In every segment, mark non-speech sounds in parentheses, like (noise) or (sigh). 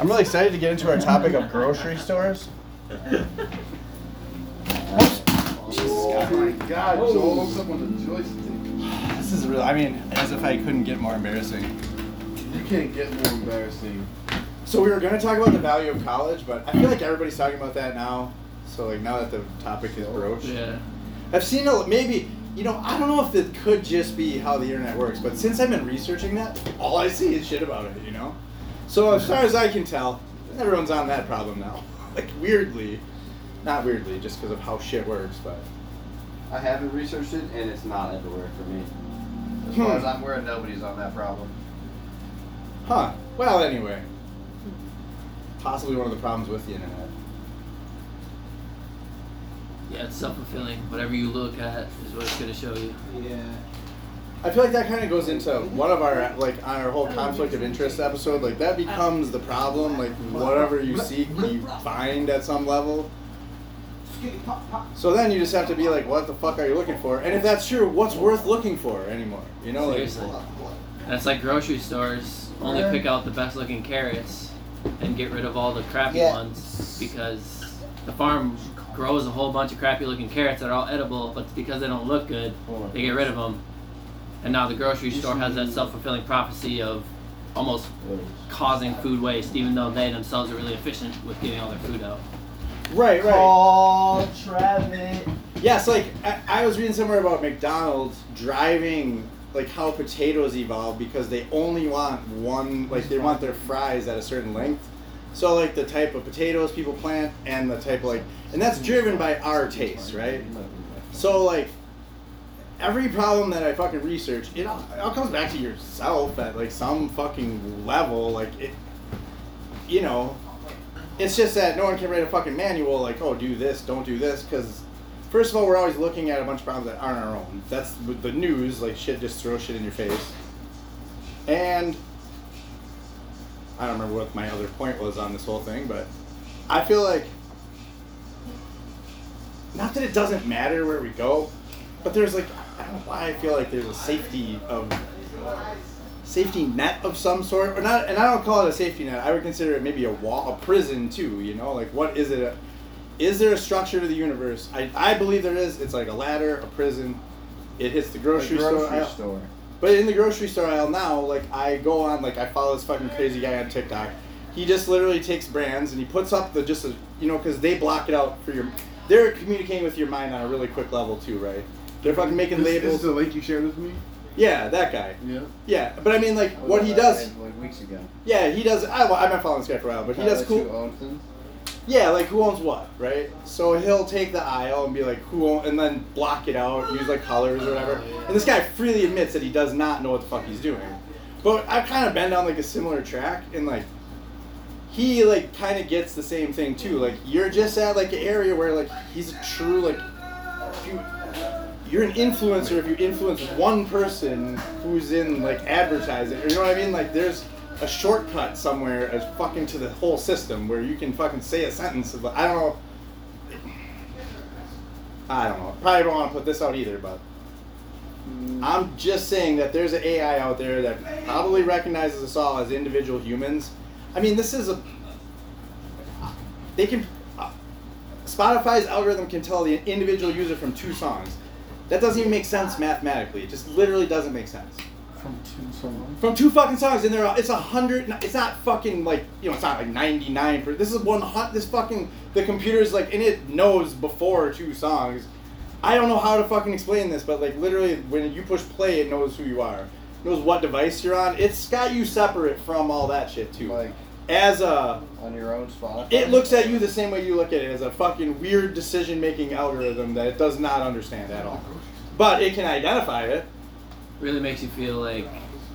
I'm really excited to get into our topic of grocery stores. Oh my god, Joel woke up on the joystick. This is really, I mean, as if I couldn't get more embarrassing. You can't get more embarrassing. So we were going to talk about the value of college, but I feel like everybody's talking about that now. So like now that the topic is broached, Yeah. I've seen a, maybe you know I don't know if it could just be how the internet works, but since I've been researching that, all I see is shit about it. You know. So as far as I can tell, everyone's on that problem now. (laughs) like weirdly, not weirdly, just because of how shit works, but I haven't researched it, and it's not everywhere for me. As Hmm. far as I'm aware, nobody's on that problem. huh? Well, anyway, possibly one of the problems with the internet. Yeah, it's self fulfilling. Whatever you look at is what it's gonna show you. Yeah. I feel like that kind of goes into one of our like on our whole conflict of interest episode. Like that becomes the problem. Like whatever you seek, you find at some level. So then you just have to be like, what the fuck are you looking for? And if that's true, what's worth looking for anymore? You know, like Seriously. And it's like grocery stores only pick out the best looking carrots and get rid of all the crappy Yeah. ones because the farm grows a whole bunch of crappy looking carrots that are all edible, but because they don't look good, they get rid of them. And now the grocery store has that self fulfilling prophecy of almost causing food waste, even though they themselves are really efficient with getting all their food out. right, right. Call Travis. Yes, like I, I was reading somewhere about McDonald's driving like how potatoes evolve because they only want one like they want their fries at a certain length. So like the type of potatoes people plant and the type of like and that's driven by our taste, right? So like every problem that I fucking research, it all, it all comes back to yourself at like some fucking level. Like it, you know, it's just that no one can write a fucking manual like, oh, do this, don't do this, because first of all, we're always looking at a bunch of problems that aren't our own. That's the news, like shit just throws shit in your face. And I don't remember what my other point was on this whole thing, but I feel like not that it doesn't matter where we go, but there's like I don't know why I feel like there's a safety of safety net of some sort, or not. And I don't call it a safety net. I would consider it maybe a wall, a prison too. You know, like what is it? Is there a structure to the universe? I, I believe there is. It's like a ladder, a prison. It hits the grocery, A grocery store. aisle. store. But in the grocery store aisle now, like I go on, like I follow this fucking crazy guy on TikTok. He just literally takes brands and he puts up the just a, you know because they block it out for your. They're communicating with your mind on a really quick level too, right? They're fucking making This, this labels. is the link you shared with me? yeah, that guy. Yeah. Yeah, but I mean, like I what he on that does. Like weeks ago. Yeah, he does. I, well, I've been following this guy for a while, but he does Tyler, cool. Two Ownson. Yeah, like who owns what, right? So he'll take the aisle and be like, who own, and then block it out, use like colors or whatever. Oh, and this guy freely admits that he does not know what the fuck he's doing. But I've kind of been down like a similar track, and like he like kind of gets the same thing too. Like you're just at like an area where like he's a true like if you you're an influencer if you influence one person who's in like advertising, or you know what I mean? Like there's a shortcut somewhere as fucking to the whole system where you can fucking say a sentence. But I don't know. I don't know. Probably don't want to put this out either, but I'm just saying that there's an AI out there that probably recognizes us all as individual humans. I mean, this is a. They can. uh, Spotify's algorithm can tell the individual user from two songs. That doesn't even make sense mathematically. It just literally doesn't make sense. From two songs. From two fucking songs, and they're it's a hundred. It's not fucking like you know. It's not like ninety nine. This is one hot. This fucking the computer is like, and it knows before two songs. I don't know how to fucking explain this, but like literally, when you push play, it knows who you are. It knows what device you're on. It's got you separate from all that shit too. Like As a, on your own Spotify. it looks at you the same way you look at it as a fucking weird decision making algorithm that it does not understand at all. But it can identify it. Really makes you feel like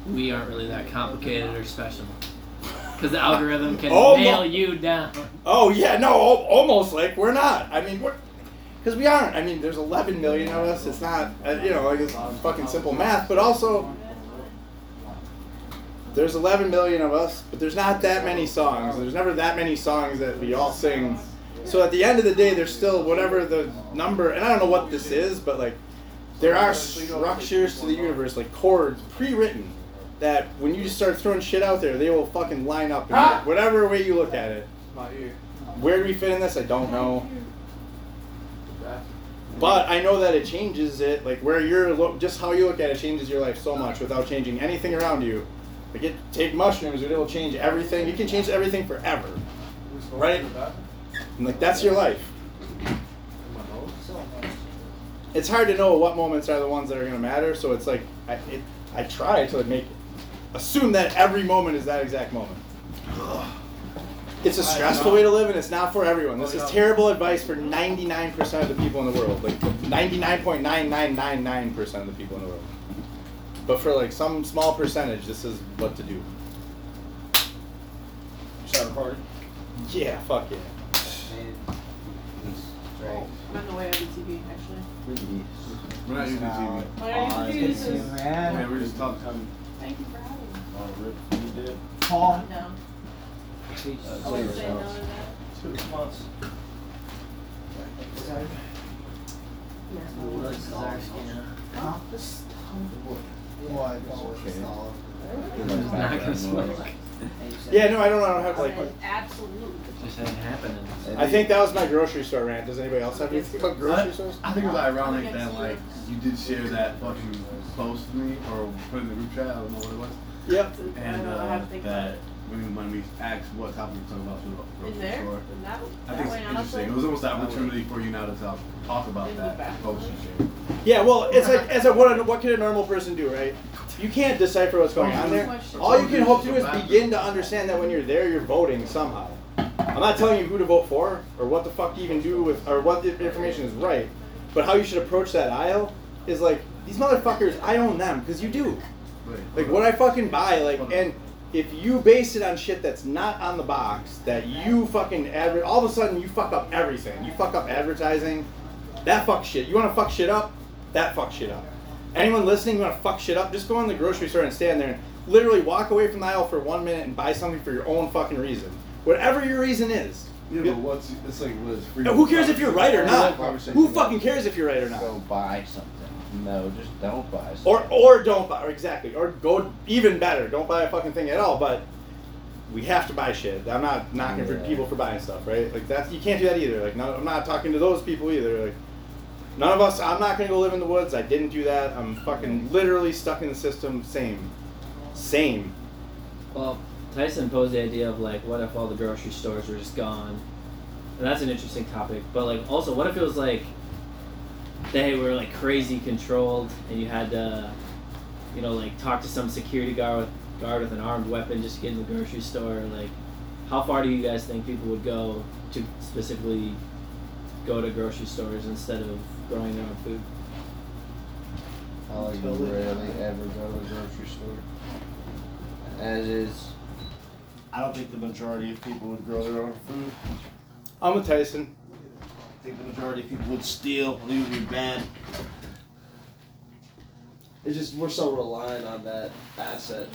we aren't really that complicated or special. Because the algorithm can Oh, nail you down. Oh yeah, no, al- almost like we're not. I mean, we're because we aren't. I mean, there's 11 million of us. It's not, uh, you know, like it's fucking simple math. But also, there's 11 million of us, but there's not that many songs. There's never that many songs that we all sing. So at the end of the day, there's still whatever the number, and I don't know what this is, but like, there are structures to the universe, like chords pre-written, that when you just start throwing shit out there, they will fucking line up Ah! whatever way you look at it. Where do we fit in this? I don't know. But I know that it changes it, like where you're look, just how you look at it changes your life so much without changing anything around you. Like it, take mushrooms, it'll change everything. You can change everything forever, Right. and like that's your life. It's hard to know what moments are the ones that are gonna matter. So it's like I, it, I try to like make assume that every moment is that exact moment. It's a stressful way to live, and it's not for everyone. This is terrible advice for 99% of the people in the world. Like 99.9999% of the people in the world. But for like some small percentage, this is what to do. Shower party. Yeah, fuck yeah. Right. I'm on the way over TV actually. We're not using TV. Why are you Good to see you. Man, man. we're just talking. Thank you for having me. Oh, Rip, you did. Paul. I'm down. Uh, I wouldn't say no to that. Two months. Huh? What? Not gonna smoke. Yeah, no, I don't know how to like. Absolutely. Just ain't happening. I think that was my grocery store rant. Does anybody else have anything about grocery stores? I think it was ironic that like you did share that fucking post with me or put in the group chat. I don't know what it was. Yep. And uh, how think that when, when we asked what topic we were talking about to the In grocery there? store, that, I think way, it's interesting. It was almost an opportunity for you now to talk talk about In that post you shared. Yeah, well, it's like as a what, a what can a normal person do, right? You can't decipher what's going on there. All you can hope to do is begin to understand that when you're there, you're voting somehow. I'm not telling you who to vote for or what the fuck to even do with or what the information is right, but how you should approach that aisle is like these motherfuckers. I own them because you do. Like what. I fucking buy, like, and if you base it on shit that's not on the box, that you fucking adver- all of a sudden you fuck up everything. You fuck up advertising. That fuck shit. You want to fuck shit up? That fuck shit up. Anyone listening, you want to fuck shit up? Just go in the grocery store and stand there and literally walk away from the aisle for one minute and buy something for your own fucking reason, whatever your reason is. Yeah, but what's it's like what is free? And who cares if you're right or not? Who fucking cares if you're right or not? Go buy something. No, just don't buy something. Or or don't buy or exactly. Or go even better. Don't buy a fucking thing at all. But we have to buy shit. I'm not knocking for people for buying stuff, right? Like that's you can't do that either. Like no, I'm not talking to those people either. Like none of us. I'm not gonna go live in the woods. I didn't do that. I'm fucking literally stuck in the system. Same, same. Well, Tyson posed the idea of like, what if all the grocery stores were just gone? And that's an interesting topic. But like, also, what if it was like they were like crazy controlled, and you had to, you know, like talk to some security guard with guard with an armed weapon just to get in the grocery store? Like, how far do you guys think people would go to specifically go to grocery stores instead of growing their own food? I like rarely ever go to the grocery store. As is, I don't think the majority of people would grow their own food. I'm with Tyson. I think the majority of people would steal. It would be bad. It's just we're so reliant on that asset.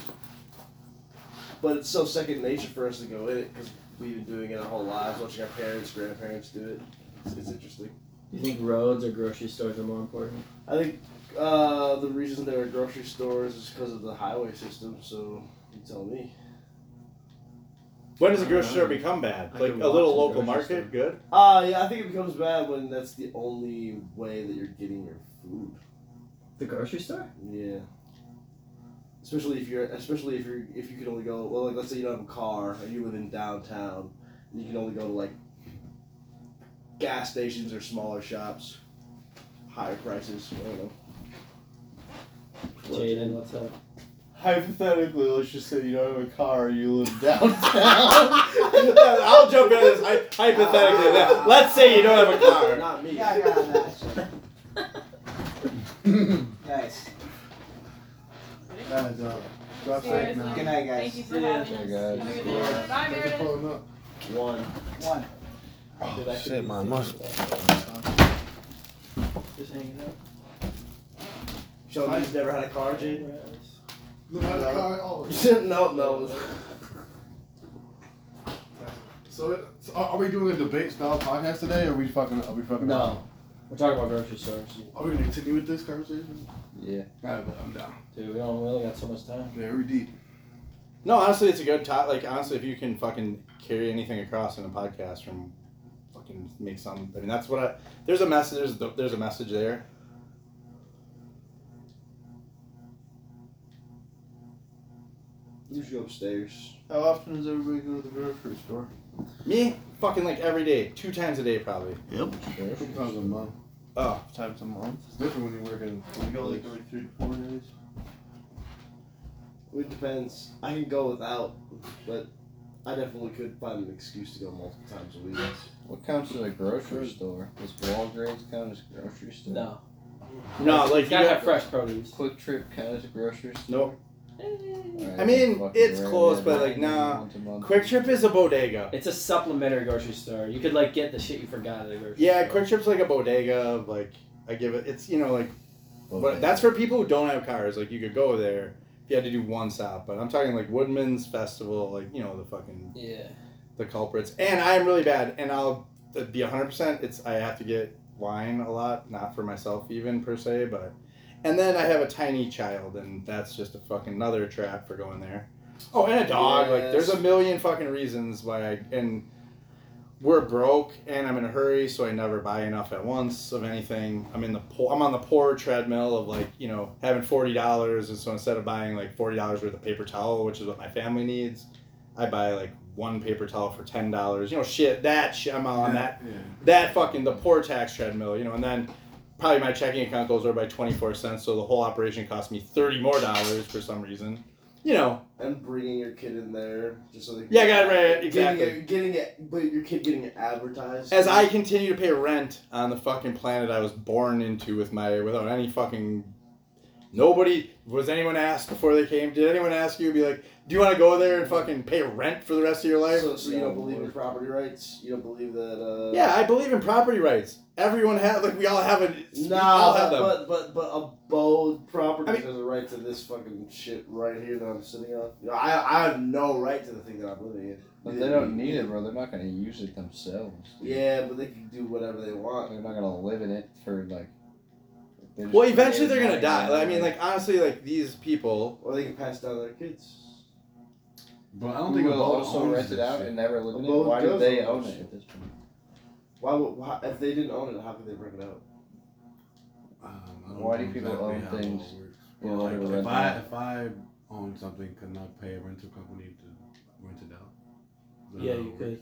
But it's so second nature for us to go in it because we've been doing it our whole lives, watching our parents, grandparents do it. It's, it's interesting. Do you think roads or grocery stores are more important? I think uh, the reason there are grocery stores is because of the highway system. So you tell me. When does a grocery store become bad? I Like a little local the grocery market, good. Uh, yeah, I think it becomes bad when that's the only way that you're getting your food. The grocery store? Yeah. Especially if you're, especially if you're, if you can only go. Well, like let's say you don't have a car and you live in downtown, and you can only go to like gas stations or smaller shops, higher prices. I don't know. Jaden, what's up? Hypothetically, let's just say you don't have a car and you live downtown. (laughs) I'll jump in this hy- hypothetically. Let- Let's say you don't have a car. Not me. Yeah, I got on that. actually. Guys, Guys, uh, drop See you guys safe now. Good night, guys. Thank you for See having us. Hey, guys. Have a good day. Bye, Thanks Meredith. One. one. oh, shit, my muscle. Just hanging out. Sean, you've never had a car, Jade? Look at the car. Oh, (laughs) no, no. So, so are are we doing a debate style podcast today, or are we fucking? Are we fucking? No. We're talking about grocery stores. Are we gonna continue with this conversation? Yeah. Alright, I'm down. Dude, we don't really got so much time. Very deep. No, honestly, it's a good top. Like honestly, if you can fucking carry anything across in a podcast from, fucking make some. I mean, that's what I. There's a message. There's, there's a message there. Usually upstairs. How often does everybody go to the grocery store? Me, fucking like every day, two times a day probably. Yep. Sometimes a month. Oh, Times a month. It's different when you're working. When you go like every three to four days. It depends. I can go without, but I definitely could find an excuse to go multiple times a week. What counts as a grocery store? Does Walgreens count as a grocery store? No. no, like You you gotta have fresh produce. QuikTrip count as a grocery store? Nope. Alright, I mean, it's close, but, like, it nah. once a month. QuikTrip is a bodega. It's a supplementary grocery store. You could like get the shit you forgot at a grocery Yeah, store. QuikTrip's like a bodega. of, Like I give it. It's you know like, but that's for people who don't have cars. Like you could go there if you had to do one stop. But I'm talking like Woodman's Festival. Like you know the fucking Yeah. the culprits. And I'm really bad. And I'll be 100. percent It's I have to get wine a lot, not for myself even per se, but. And then I have a tiny child, and that's just a fucking another trap for going there. Oh, and a dog. Like, there's a million fucking reasons why I and we're broke, and I'm in a hurry, so I never buy enough at once of anything. I'm in the poor, I'm on the poor treadmill of like you know having forty dollars, and so instead of buying like forty dollars worth of paper towel, which is what my family needs, I buy like one paper towel for ten dollars. You know, shit. That shit. I'm on that Yeah. that fucking the poor tax treadmill, you know, and then probably my checking account goes over by twenty four cents, so the whole operation cost me thirty more dollars for some reason. You know, And bringing your kid in there just so they Yeah, got it right, exactly. Getting it, getting it, but your kid getting it advertised. as I continue to pay rent on the fucking planet I was born into with my without any fucking nobody was anyone asked before they came. Did anyone ask you be like, do you want to go there and fucking pay rent for the rest of your life? So, so you don't believe in property rights? You don't believe that? Uh, yeah, I believe in property rights. Everyone has like we all have it. we No, all have them. but but but abode property I mean- has a right to this fucking shit right here that I'm sitting on. You know, I I have no right to the thing that I'm living in. But they don't need it, bro. They're not gonna use it themselves. dude. Yeah, but they can do whatever they want. They're not gonna live in it for like. Well, eventually they're gonna money. die. I mean, like honestly, like these people. Or they can pass down their kids. But I don't Who think will Abode also owns rent it this out shit. and never live in it. Abode Why do does they own own this it shit. at this point? Why would why, if they didn't own it? How could they rent it out? Um, I don't Why do know people exactly own how it things works. Well, order like, if rent I if I own something, can I pay a rental company to rent it out? Is that Yeah, how you it could.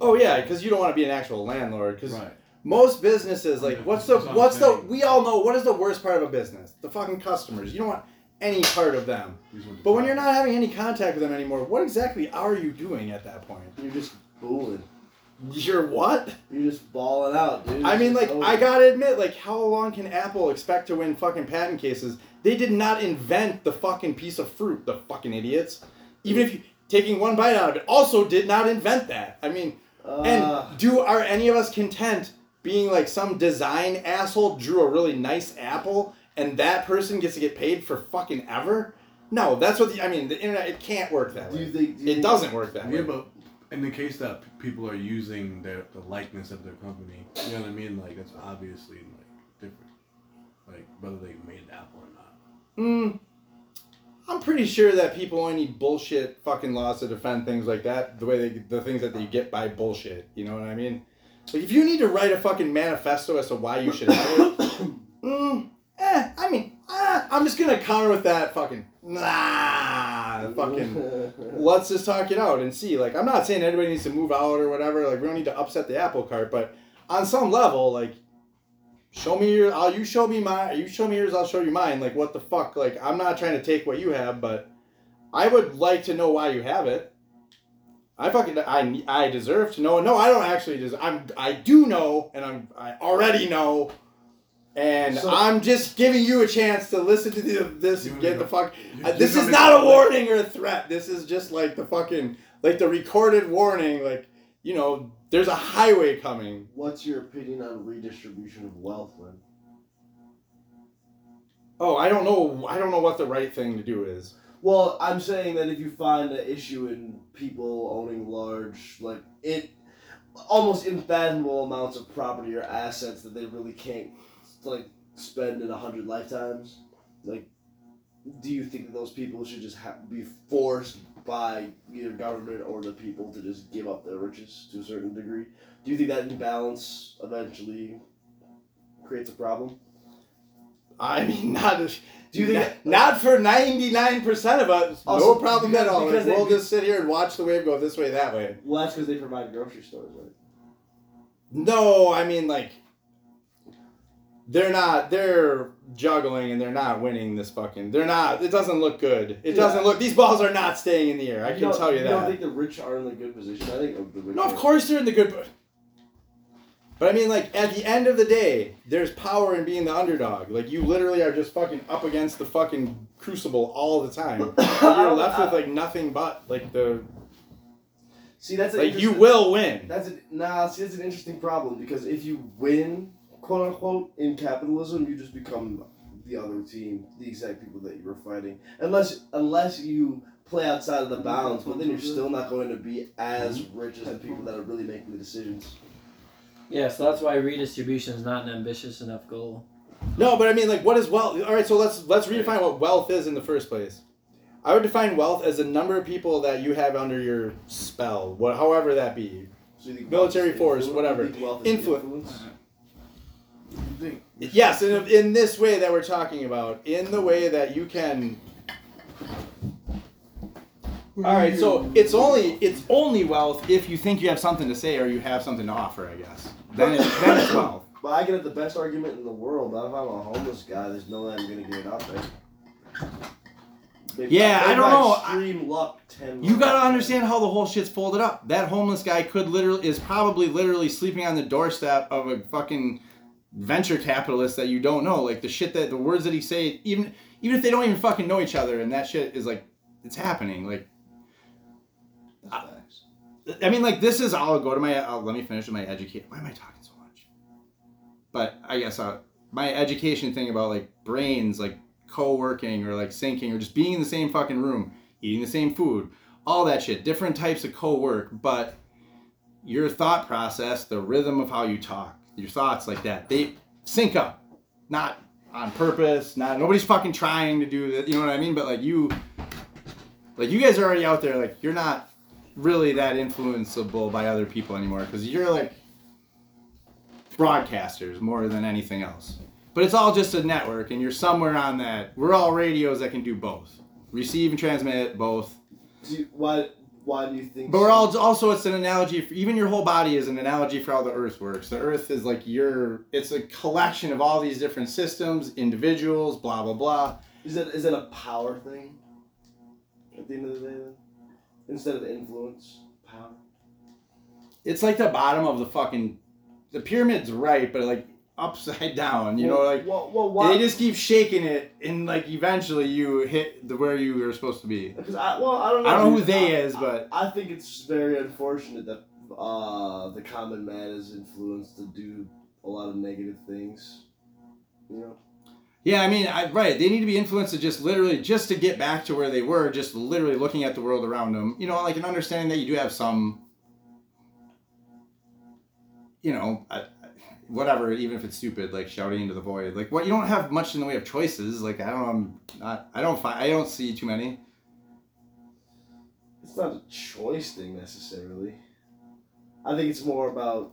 Oh yeah, because you don't want to be an actual landlord. Because Right. most businesses, like, Yeah, what's the that's what I'm what's the? saying. We all know what is the worst part of a business? The fucking customers. You don't want any part of them. You just want the But when you're not having any contact with them anymore, what exactly are you doing at that point? You're just booing. You're what? You're just balling out, dude. I mean, like, over. I gotta admit, like, how long can Apple expect to win fucking patent cases? They did not invent the fucking piece of fruit, the fucking idiots. Even if you taking one bite out of it, also did not invent that. I mean, Uh, and do are any of us content being like some design asshole drew a really nice apple and that person gets to get paid for fucking ever? No, that's what the I mean. The internet it can't work that do you way. think do you It think- doesn't work that Yeah, way. but in the case that people are using their the likeness of their company, you know what I mean? Like that's obviously like different. Like whether they made Apple or not. Mm, I'm pretty sure that people only need bullshit fucking laws to defend things like that. The way they, the things that they get by bullshit. You know what I mean? Like if you need to write a fucking manifesto as to why you should have it, (coughs) mm, eh, I mean, ah, I'm just gonna counter with that fucking nah, fucking. (laughs) Let's just talk it out and see. Like I'm not saying everybody needs to move out or whatever. Like we don't need to upset the apple cart, but on some level, like show me your I'll you show me my you show me yours, I'll show you mine. Like what the fuck? Like I'm not trying to take what you have, but I would like to know why you have it. I fucking I I deserve to know. No, I don't actually deserve. I'm I do know, and I'm I already know, and So- I'm just giving you a chance to listen to the, this and get the fuck. You- Uh, this is not a warning or a threat. This is just like the fucking like the recorded warning. Like you know, there's a highway coming. What's your opinion on redistribution of wealth, Lynn? Oh, I don't know. I don't know what the right thing to do is. Well, I'm saying that if you find an issue in people owning large, like it, almost unfathomable amounts of property or assets that they really can't like spend in a hundred lifetimes. Like, do you think that those people should just ha- be forced by either government or the people to just give up their riches to a certain degree? Do you think that imbalance eventually creates a problem? I mean, (laughs) not. Do you think not, that- not for ninety nine percent of us? Also, no problem because- at all. Like, we'll just sit here and watch the wave go this way, that way. Well, that's because they provide grocery stores, right? No, I mean like they're not they're juggling and they're not winning this fucking they're not it doesn't look good. It Yeah. doesn't look these balls are not staying in the air. I can don't- tell you You don't that. think the rich are in a good position? I think the rich. No, of course they're in the good but I mean like at the end of the day, there's power in being the underdog. Like you literally are just fucking up against the fucking crucible all the time. (coughs) You're left with like nothing but like the See, that's like you will win. That's a, nah. See, that's an interesting problem because if you win, quote unquote, in capitalism, you just become the other team, the exact people that you were fighting. Unless unless you play outside of the bounds, but then you're still not going to be as rich as the people that are really making the decisions. Yeah, so that's why redistribution is not an ambitious enough goal. No, but I mean, like, what is wealth? All right, so let's let's redefine what wealth is in the first place. I would define wealth as the number of people that you have under your spell, what, however that be. So you think Military force, whatever. you think wealth is Influ- influence? You think? Yes, in, in this way that we're talking about, in the way that you can. All right, so it's only it's only wealth if you think you have something to say or you have something to offer. I guess then it's, then it's wealth. (coughs) But I get the best argument in the world. Not if I'm a homeless guy. There's no way I'm gonna get it out there. Maybe Yeah, by- I don't by know. Extreme luck. Ten. You gotta understand how the whole shit's folded up. That homeless guy could literally is probably literally sleeping on the doorstep of a fucking venture capitalist that you don't know. Like the shit that the words that he say, even even if they don't even fucking know each other, and that shit is like it's happening. Like Facts. I mean, like this is. I'll go to my. I'll, let me finish with my education. Why am I talking so much? But I guess uh, my education thing about like brains, like co-working or like syncing or just being in the same fucking room, eating the same food, all that shit. Different types of co-work, but your thought process, the rhythm of how you talk, your thoughts like that, they sync up. Not on purpose. Not nobody's fucking trying to do that. You know what I mean? But like you, like you guys are already out there. Like you're not really that influenceable by other people anymore because you're like broadcasters more than anything else. But it's all just a network, and you're somewhere on that. We're all radios that can do both, receive and transmit both. Do you? Why do you think? But we're all also it's an analogy. For, even your whole body is an analogy for how the Earth works. The Earth is like your. It's a collection of all these different systems, individuals, blah blah blah. Is that is that a power thing? At the end of the day, then, instead of influence, power. It's like the bottom of the fucking. The pyramid's right, but like upside down. You know, like well, well why? they just keep shaking it, and like eventually you hit the where you were supposed to be. Because I well I don't know. I don't know who they I- is, but- I, I think it's very unfortunate that uh, the common man is influenced to do a lot of negative things. You know. Yeah, I mean, I, right. They need to be influenced to just literally just to get back to where they were, just literally looking at the world around them. You know, like an understanding that you do have some, you know, I- whatever, even if it's stupid, like shouting into the void. Like, what you don't have much in the way of choices. Like, I don't, I'm not, I don't find, I don't see too many. It's not a choice thing necessarily. I think it's more about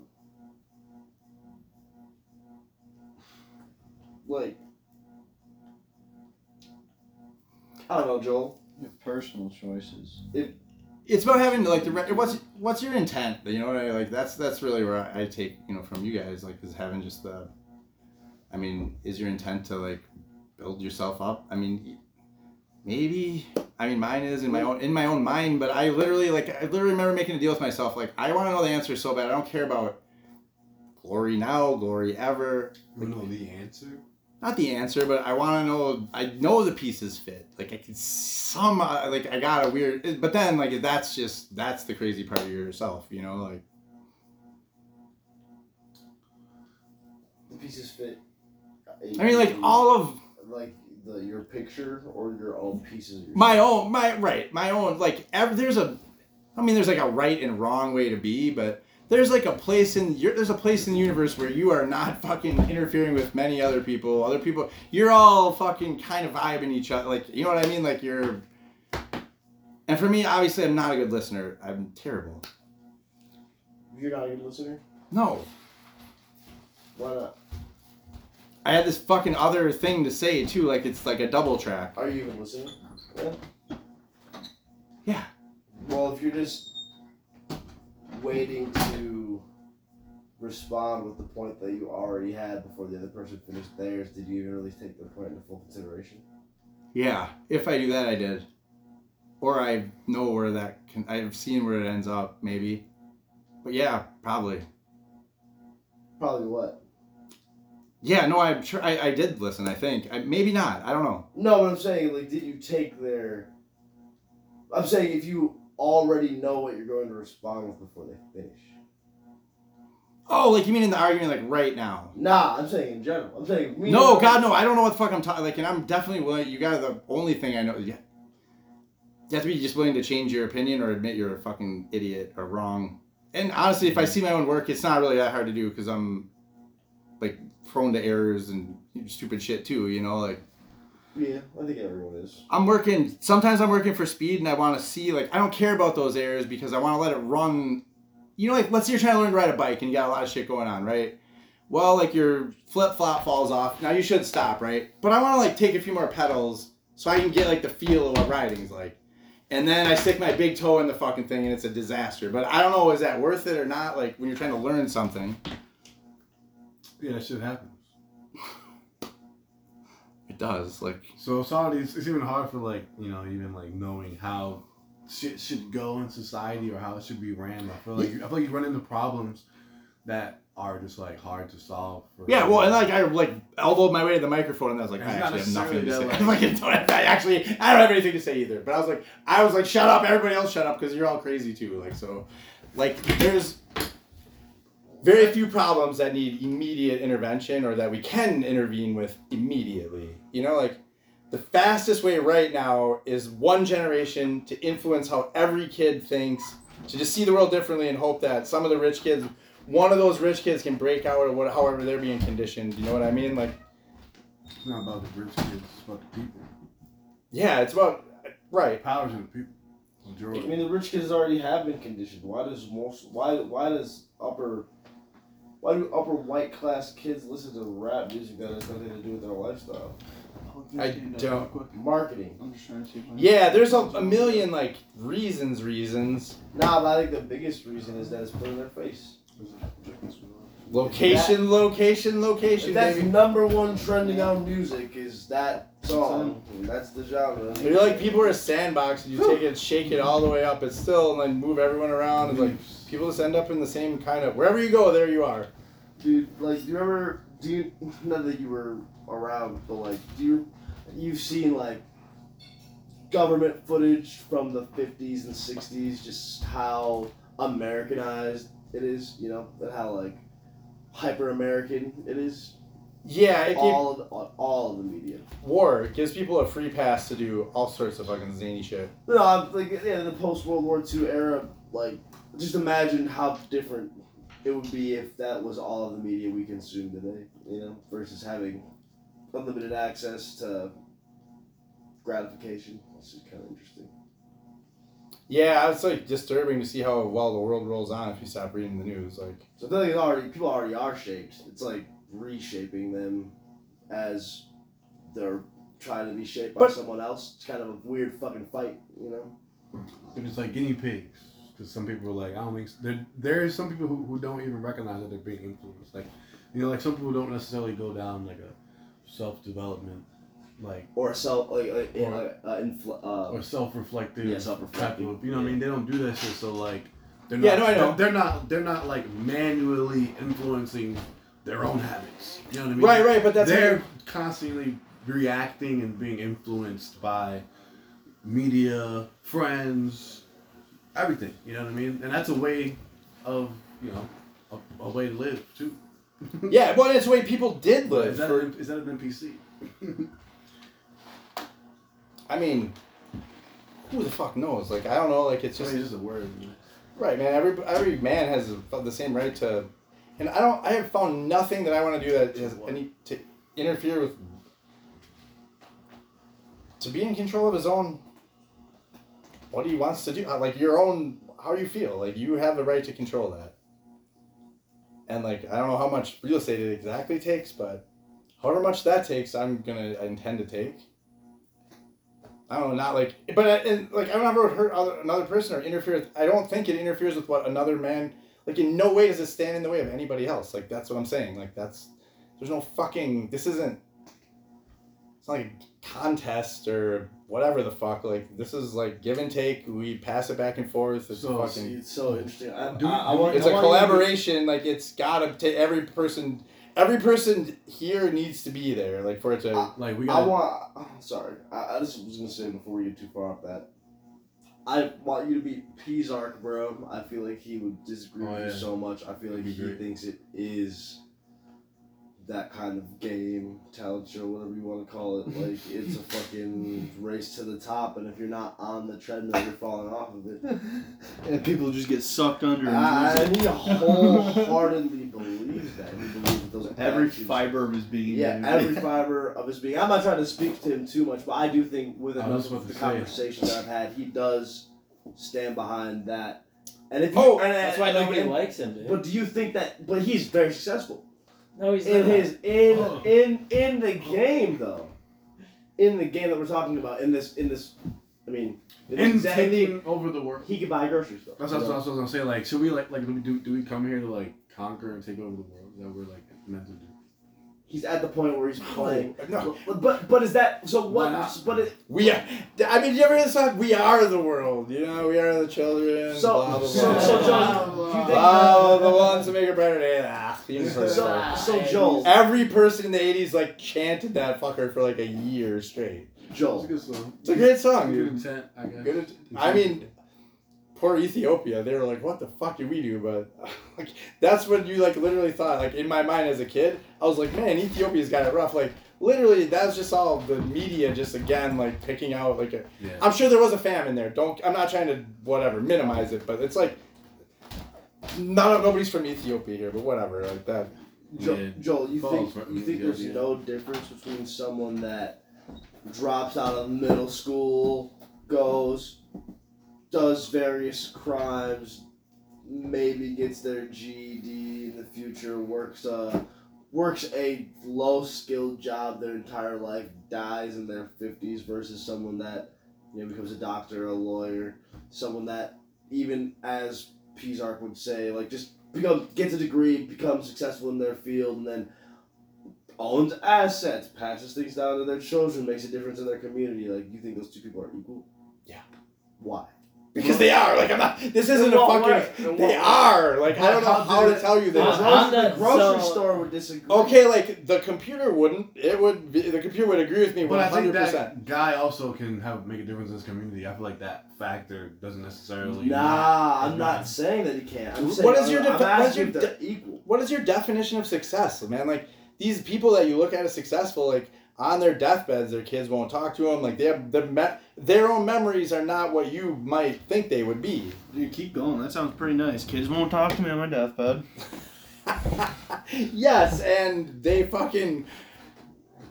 like I don't know, Joel. You have personal choices. It's about having like the re- what's what's your intent? You know, what I, like that's that's really where I, I take you know from you guys like is having just the. I mean, is your intent to like build yourself up? I mean, maybe. I mean, mine is in my own in my own mind, but I literally like I literally remember making a deal with myself. Like, I want to know the answer so bad. I don't care about glory now, glory ever. You know the answer? Not the answer, but I want to know. I know the pieces fit. Like I can some uh, like I got a weird. But then like that's just that's the crazy part of yourself. You know, like The pieces fit. I mean, like all of like the your picture or your own pieces. Of my own my right my own like ev- there's a i mean there's like a right and wrong way to be but there's like a place in you're, there's a place in the universe where you are not fucking interfering with many other people. Other people, you're all fucking kind of vibing each other. Like you know what I mean? Like you're. And for me, obviously, I'm not a good listener. I'm terrible. You're not a good listener. No, Why not? I had this fucking other thing to say too. Like it's like a double track. Are you even listening? Yeah. Yeah. Well, if you're just waiting to respond with the point that you already had before the other person finished theirs, did you even really take their point into full consideration? Yeah, if I do that, I did. Or I know where that can. I've seen where it ends up, maybe. But yeah, probably. Probably what? Yeah, no, I'm sure I, I did listen. I think I, maybe not. I don't know. No, but I'm saying, like, did you take their. I'm saying if you already know what you're going to respond with before they finish. Oh, like you mean in the argument, like right now? Nah, I'm saying in general. I'm saying. me No, God, no. I don't know what the fuck I'm talking. Like, and I'm definitely willing. You got the only thing I know. Yeah, you have to be just willing to change your opinion or admit you're a fucking idiot or wrong. And honestly, if I mm-hmm. see my own work, it's not really that hard to do because I'm like prone to errors and stupid shit too. You know, like. Yeah, I think everyone is. I'm working. Sometimes I'm working for speed, and I want to see like I don't care about those errors because I want to let it run. You know, like let's say you're trying to learn to ride a bike and you got a lot of shit going on, right? Well, like your flip flop falls off. Now you should stop, right? But I want to like take a few more pedals so I can get like the feel of what riding's like. And then I stick my big toe in the fucking thing, and it's a disaster. But I don't know, is that worth it or not? Like when you're trying to learn something, Yeah, that shit happens. Does. Like So it's it's it's even hard for like you know even like knowing how shit should go in society or how it should be ran. I feel like you, I feel like you run into problems that are just like hard to solve. For Yeah, well, and like I like elbowed my way to the microphone, and I was like, I actually have nothing to say. (laughs) necessarily I fucking don't have, I actually, I don't have anything to say either. But I was like, I was like, shut up, everybody else, shut up, because you're all crazy too. Like so, like there's very few problems that need immediate intervention or that we can intervene with immediately. You know, like the fastest way right now is one generation to influence how every kid thinks, to just see the world differently and hope that some of the rich kids, one of those rich kids can break out or what, however they're being conditioned. You know what I mean? Like, It's not about the rich kids. It's about the people. yeah, it's about right. Powers of the people. I mean, the rich kids already have been conditioned. Why does most? Why? Why does upper? Why do upper white class kids listen to rap music that has nothing to do with their lifestyle? I don't. Marketing. I'm just trying to see Yeah, there's a, a million like reasons, reasons. Nah, but I think the biggest reason is that it's put in their face. Location, location, location, that's baby. number one trending on music is that song. That's the genre. You're like people are a sandbox and you take it, shake it all the way up, it's still, and then move everyone around. and like people just end up in the same kind of wherever you go, there you are. Dude, like, do you remember? Do you? (laughs) Not that you were around, but like, do you? You've seen like government footage from the '50s and '60s, just how Americanized it is. You know, and how like hyper American it is. Yeah, it gave All of the, all of the media. war. Gives people a free pass to do all sorts of fucking zany shit. No, I'm like yeah, the post World War II era. Like, just imagine how different it would be if that was all of the media we consume today. You know, versus having unlimited access to gratification. This is kind of interesting. Yeah, it's like disturbing to see how well the world rolls on if you stop reading the news. Like, So I feel like already people already are shaped. It's like reshaping them as they're trying to be shaped by But- someone else. It's kind of a weird fucking fight, you know. They're just like guinea pigs. Because some people are like, I don't think. There, there is some people who, who don't even recognize that they're being influenced. Like, you know, like some people don't necessarily go down like a self development, like Or self like like, Or- uh, uh, infl- uh, or self reflective. Yeah, self-reflective. You know what I mean? They don't do that shit. So like, they're not. Yeah, no, I know. They're, they're not. They're not like manually influencing their own habits. You know what I mean? right, right, but that's they're constantly reacting and being influenced by media, friends, everything. You know what I mean? And that's a way of you know a, a way to live too. (laughs) yeah. Well, it's the way people did live. Is that, for- an, is that an NPC? (laughs) I mean, who the fuck knows? Like, I don't know. Like, it's It's just just a word. man. Right, man. Every every man has the same right to, and I don't. I have found nothing that I want to do that is any to interfere with. To be in control of his own. What he wants to do, uh, like your own, how you feel, like you have the right to control that. And like I don't know how much real estate it exactly takes, but however much that takes, I'm gonna I intend to take. I don't know, not like, but I, and, like I've never hurt other, another person or interfere. With, I don't think it interferes with what another man. Like in no way does it stand in the way of anybody else. Like that's what I'm saying. Like that's there's no fucking. This isn't. It's not like a contest or whatever the fuck. Like this is like give and take. We pass it back and forth. It's So, fucking. It's so interesting. I, Do- I, I want, It's I a want you to- collaboration. Like it's gotta take every person. Every person here needs to be there. Like for it to. Uh, Like we got I got. want. oh, sorry, I, I just was gonna say before we get too far off that. I want you to be Pizark, bro. I feel like he would disagree Oh, with you so much. I feel like That'd he thinks it is that kind of game, talent show, whatever you want to call it. Like it's a fucking race to the top, and if you're not on the treadmill, you're falling off of it. (laughs) And people just get sucked under. and I, lose he wholeheartedly believes that. He believes that those every actions- fiber of his being. Yeah, every (laughs) fiber of his being. I'm not trying to speak to him too much, but I do think with I enough of the to say. conversations that I've had, he does stand behind that. And if you, Oh, and, That's why and- nobody and- likes him, dude. But do you think that? But he's very successful no, he's in not. his in Oh. in in the game though. In the game that we're talking about, in this in this, I mean, in this in taking over the world. he could buy a grocery store. That's what, that's what I was gonna say. Like, should we like like do do, do we come here to like conquer and take over the world? Is that we're like meant to do? He's at the point where he's playing. No. But, but but is that so? What? not? But it, We are. I mean, you ever hear the song? We are the world. You know, we are the children. So- blah, blah, so- blah. so, John, do you Blah, the ones to make a better day. Ah, you just so, so Joel, Every person in the '80s like chanted that fucker for like a year straight. It's Joel, a good song. It's a great song, Good intent, I guess. Good. at- I mean, poor Ethiopia. They were like, "What the fuck did we do?" But (laughs) like, that's what you like literally thought. Like in my mind as a kid, I was like, "Man, Ethiopia's got it rough." Like literally, that's just all the media just again like picking out like a. Yeah. I'm sure there was a famine there. Don't. I'm not trying to whatever minimize it, but it's like. None of nobody's from Ethiopia here, but whatever, like that. Jo- Yeah. Joel, you Falls think for- you think there's no difference between someone that drops out of middle school, goes, does various crimes, maybe gets their GED in the future, works a works a low skilled job their entire life, dies in their fifties, versus someone that you know becomes a doctor, a lawyer, someone that even as Pizark would say, like just become gets a degree, becomes successful in their field, and then owns assets, passes things down to their children, makes a difference in their community. Like you think those two people are equal? Yeah. Why? Because they are like I'm not. This isn't a fucking. They are like I don't know How how to tell you The, this. Uh, the grocery so- store would disagree. Okay, like the computer wouldn't. It would. Be, the computer would agree with me But one I think that guy also can have make a difference in his community. I feel like that factor doesn't necessarily. Nah, I'm Nah. not saying that he can't. I'm saying What is your defi- what's your if they're equal. What is your definition of success, man? Like these people that you look at as successful, like on their deathbeds, their kids won't talk to them. Like they have the me- their own memories are not what you might think they would be. Dude, keep going. That sounds pretty nice. Kids won't talk to me on my deathbed. (laughs) yes, and they fucking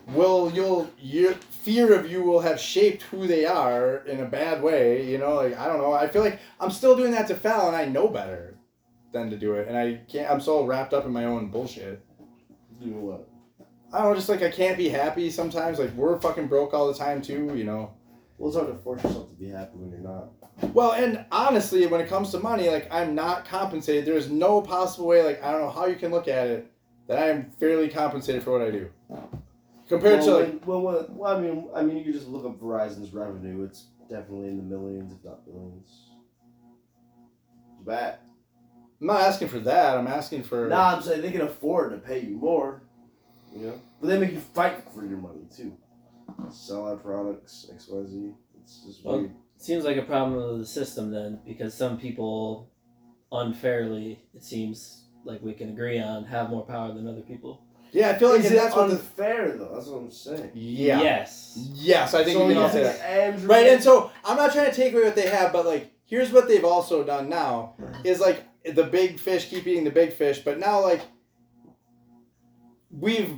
will. You'll your fear of you will have shaped who they are in a bad way. You know, like I don't know. I feel like I'm still doing that to Fallon. And I know better than to do it, and I can't. I'm so wrapped up in my own bullshit. Do what? I don't know, just like I can't be happy sometimes. Like we're fucking broke all the time too, you know. Well, it's hard to force yourself to be happy when you're not. Well, and honestly, when it comes to money, like I'm not compensated. There's no possible way. Like I don't know how you can look at it that I am fairly compensated for what I do. Compared well, to like, when- well, well, well, I mean, I mean, you can just look up Verizon's revenue. It's definitely in the millions, if not billions. Bad. I'm not asking for that. I'm asking for. Nah, I'm saying they can afford to pay you more. You know, but they make you fight for your money too. Sell our products, X, Y, Z. It's just Well, weird. Seems like a problem of the system then, because some people unfairly, it seems like we can agree on, have more power than other people. Yeah, I feel like Is that's what the. unfair though? That's what I'm saying. Yeah. Yes. Yes, I think so we you can all say think that. Andrew, Right, and so I'm not trying to take away what they have, but like here's what they've also done now is like the big fish keep eating the big fish, but now like we've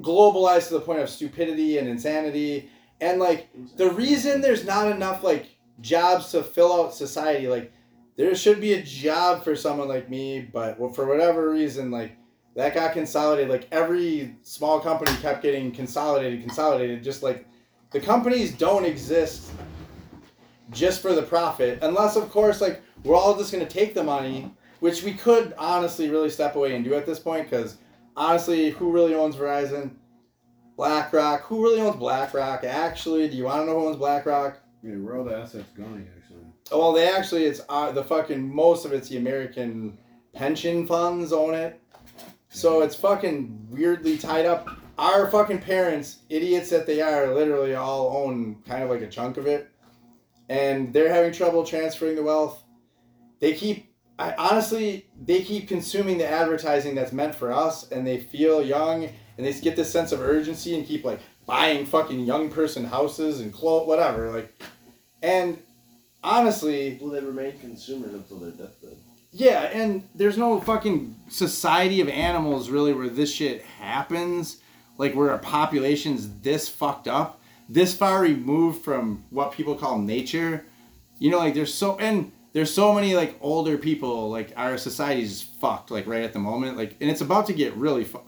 globalized to the point of stupidity and insanity. And like the reason there's not enough like jobs to fill out society like there should be a job for someone like me but for whatever reason like that got consolidated. Like every small company kept getting consolidated consolidated. Just like the companies don't exist just for the profit unless of course like we're all just going to take the money which we could honestly really step away and do at this point because honestly who really owns verizon blackrock who really owns blackrock actually do you want to know who owns blackrock Yeah, where are all the assets going actually? Oh, well, they actually, it's uh, the fucking most of it's the American pension funds own it. So it's fucking weirdly tied up. Our fucking parents, idiots that they are, literally all own kind of like a chunk of it. And they're having trouble transferring the wealth. They keep, I honestly, they keep consuming the advertising that's meant for us and they feel young and they get this sense of urgency and keep like buying fucking young person houses and clothes, whatever. Like, and honestly, Will they remain consumers until their deathbed? yeah, and there's no fucking society of animals really where this shit happens. Like where our population's this fucked up, this far removed from what people call nature. You know, like there's so and there's so many like older people. Like our society's fucked. Like right at the moment. Like and it's about to get really fucked.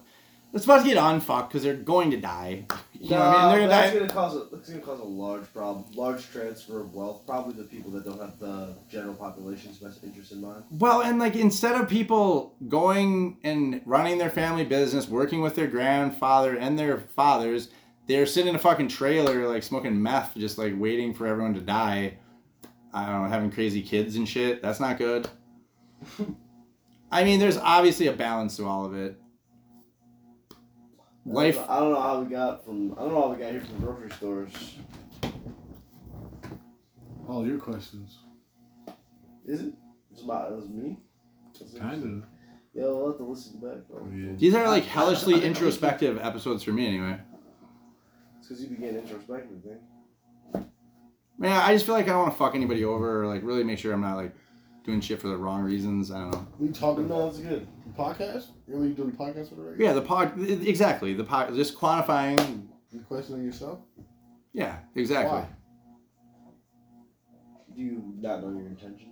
It's about to get unfucked because they're going to die. (laughs) You know what I mean? They're gonna that's die. gonna cause a that's gonna cause a large problem, large transfer of wealth. Probably the people that don't have the general population's best interest in mind. Well, and like instead of people going and running their family business, working with their grandfather and their fathers, they're sitting in a fucking trailer, like smoking meth, just like waiting for everyone to die. I don't know, having crazy kids and shit. That's not good. I mean, there's obviously a balance to all of it. Life. I don't know how we got from. I don't know how we got here from grocery stores. All your questions. Is it? It's about it was me. Kind of. Yeah, we'll have to listen back. Bro. Oh, yeah. These are like hellishly introspective episodes for me, anyway. It's because you began introspective, man. Man, I just feel like I don't want to fuck anybody over or like really make sure I'm not like doing shit for the wrong reasons. I don't know. We talking No, that's good. podcast? Really you doing the podcast with already? Yeah, the pod. Exactly. The pod. Just quantifying. You questioning yourself? Yeah, exactly. Why? Do you not know your intentions?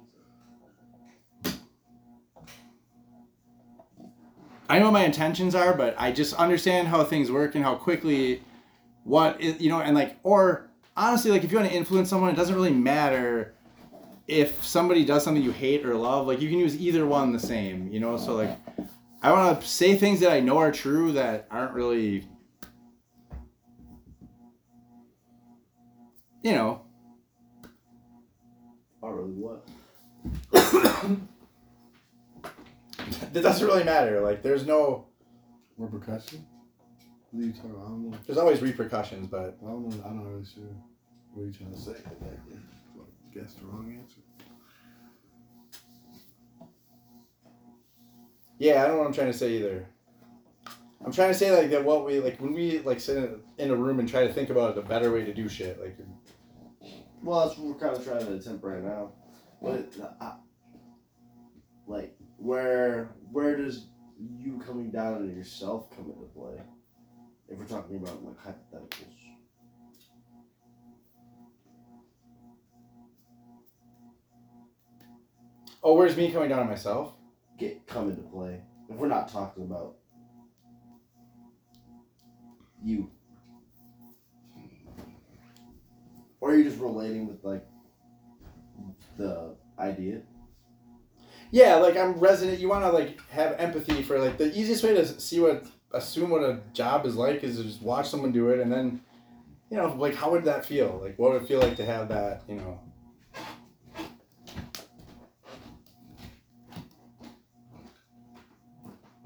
I know what my intentions are, but I just understand how things work and how quickly what is, you know, and like, or honestly, like if you want to influence someone, it doesn't really matter if somebody does something you hate or love. Like you can use either one the same, you know. So like, I want to say things that I know are true that aren't really, you know, Not really what? (coughs) it doesn't really matter. Like there's no, Repercussion? What are you talking about? I don't know. there's always repercussions, but I don't know. I'm not really sure what you trying to say. exactly. Guess the wrong answer. Yeah, I don't know what I'm trying to say either. I'm trying to say like that what we like when we like sit in, in a room and try to think about a better way to do shit. Like Well, that's what we're kind of trying to attempt right now. But uh, like, where where does you coming down on yourself come into play? If we're talking about like hypotheticals. oh, where's me coming down on myself? get come into play if we're not talking about you or are you're just relating with like the idea Yeah, like I'm resident. You want to like have empathy for like the easiest way to see what assume what a job is like is to just watch someone do it and then, you know, like how would that feel? Like what would it feel like to have that? You know.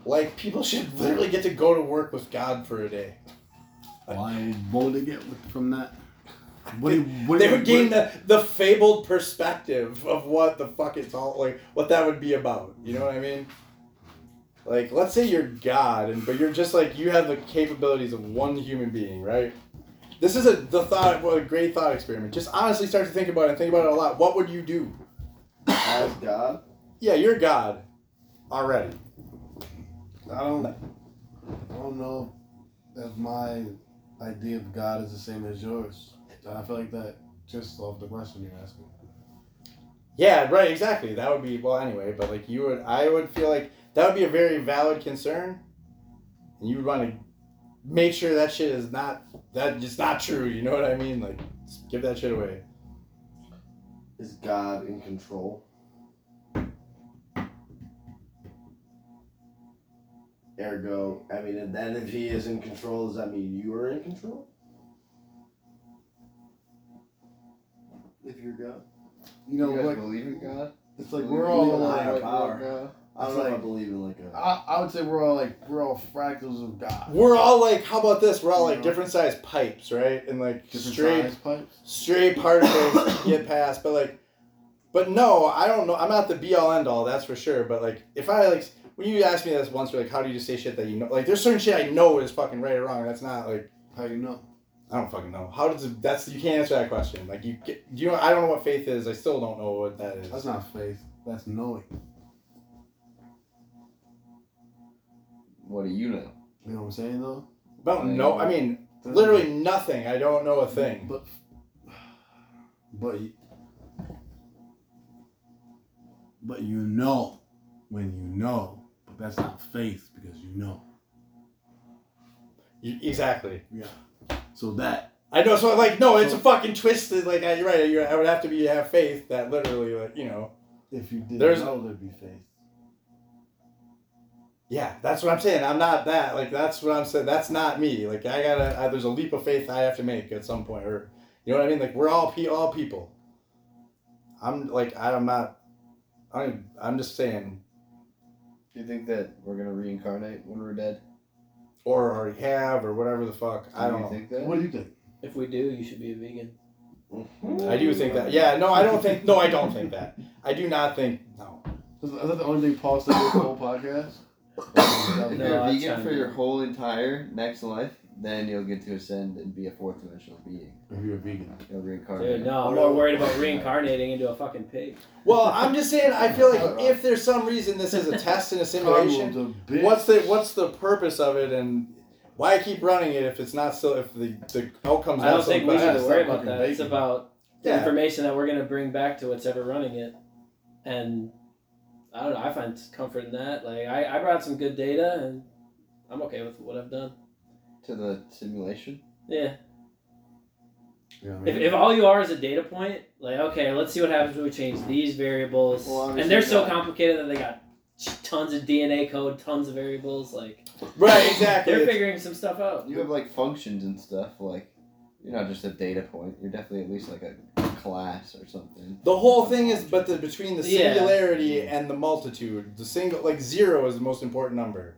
Like people should literally get to go to work with God for a day. Why? What would they get from that? What do what They would gain the, the fabled perspective of what the fuck it's all like, what that would be about. You know what I mean? Like, let's say you're God, and but you're just like you have the capabilities of one human being, right? This is a the thought, what a great thought experiment. Just honestly start to think about it and think about it a lot. What would you do? As God? Yeah, you're God already. I don't. I don't know if my idea of God is the same as yours. I feel like that just solved the question you're asking. Yeah, right, exactly. That would be well anyway, but like you would I would feel like that would be a very valid concern. And you would want to make sure that shit is not that just not true, you know what I mean? Like give that shit away. Is God in control? Ergo, I mean, and then if he is in control, does that mean you are in control? If you're God? You know, you guys like believe in God? it's like we're all a like, higher like, power. God. I don't It's know if I believe in like a. I, I would say we're all like we're all fractals of God. We're all like how about this? We're all like Yeah. different sized pipes, right? And like Different straight size pipes. straight particles (coughs) get past, but like, but no, I don't know. I'm not the be all end all, that's for sure. But like, if I like, when you asked me this once, you're like, how do you just say shit that you know? Like, there's certain shit I know is fucking right or wrong. That's not like, How you know? I don't fucking know. How does it, that's you can't answer that question. Like, you get, you know, I don't know what faith is. I still don't know what that is. That's not faith. That's knowing. What do you know? You know what I'm saying though? I don't know. I mean, literally nothing. I don't know a thing. But but you, but you know when you know, but that's not faith because you know. You, exactly. Yeah. So that I know. So like, no, it's a fucking twisted. Like, you're right. You're, I would have to be have faith that literally, like, you know. if you didn't There's- know, there'd be faith. Yeah, that's what I'm saying. I'm not that. Like that's what I'm saying. That's not me. Like I gotta. I, there's a leap of faith I have to make at some point, or you know what I mean. Like we're all pe- all people. I'm like I'm not. I'm I'm just saying, Do you think that we're gonna reincarnate when we're dead? or already have, or whatever the fuck. I Do don't you know. think that? What do you think? If we do, you should be a vegan. Mm-hmm. I do think that. Yeah, no, I don't think. No, I don't think that. I do not think. No. Is is that the only thing Paul said this whole podcast? If No, you're a I vegan for your whole entire next life, then you'll get to ascend and be a fourth dimensional being. If you're a vegan. You'll reincarnate. Dude, no, I'm more worried about reincarnating into a fucking pig. Well, I'm just saying. I feel like (laughs) if there's some reason this is a test and a simulation, Carl, the bitch. what's the what's the purpose of it and why keep running it if it's not still if the the outcomes I don't not think so we bad? need to worry about that. fucking It's bacon. about the information that we're gonna bring back to whatever running it, and I don't know. I find comfort in that. Like I, I brought some good data, and I'm okay with what I've done. To the simulation. Yeah. Yeah, I If, mean, if all you are is a data point, like okay, let's see what happens when we change these variables, Well, and they're so not. complicated that they got tons of DNA code, tons of variables. Like Right, exactly. they're It's- figuring some stuff out. You have like functions and stuff. Like you're not just a data point. You're definitely at least like a class or something. The whole thing is, but the between the Yeah. singularity and the multitude, the single like zero is the most important number.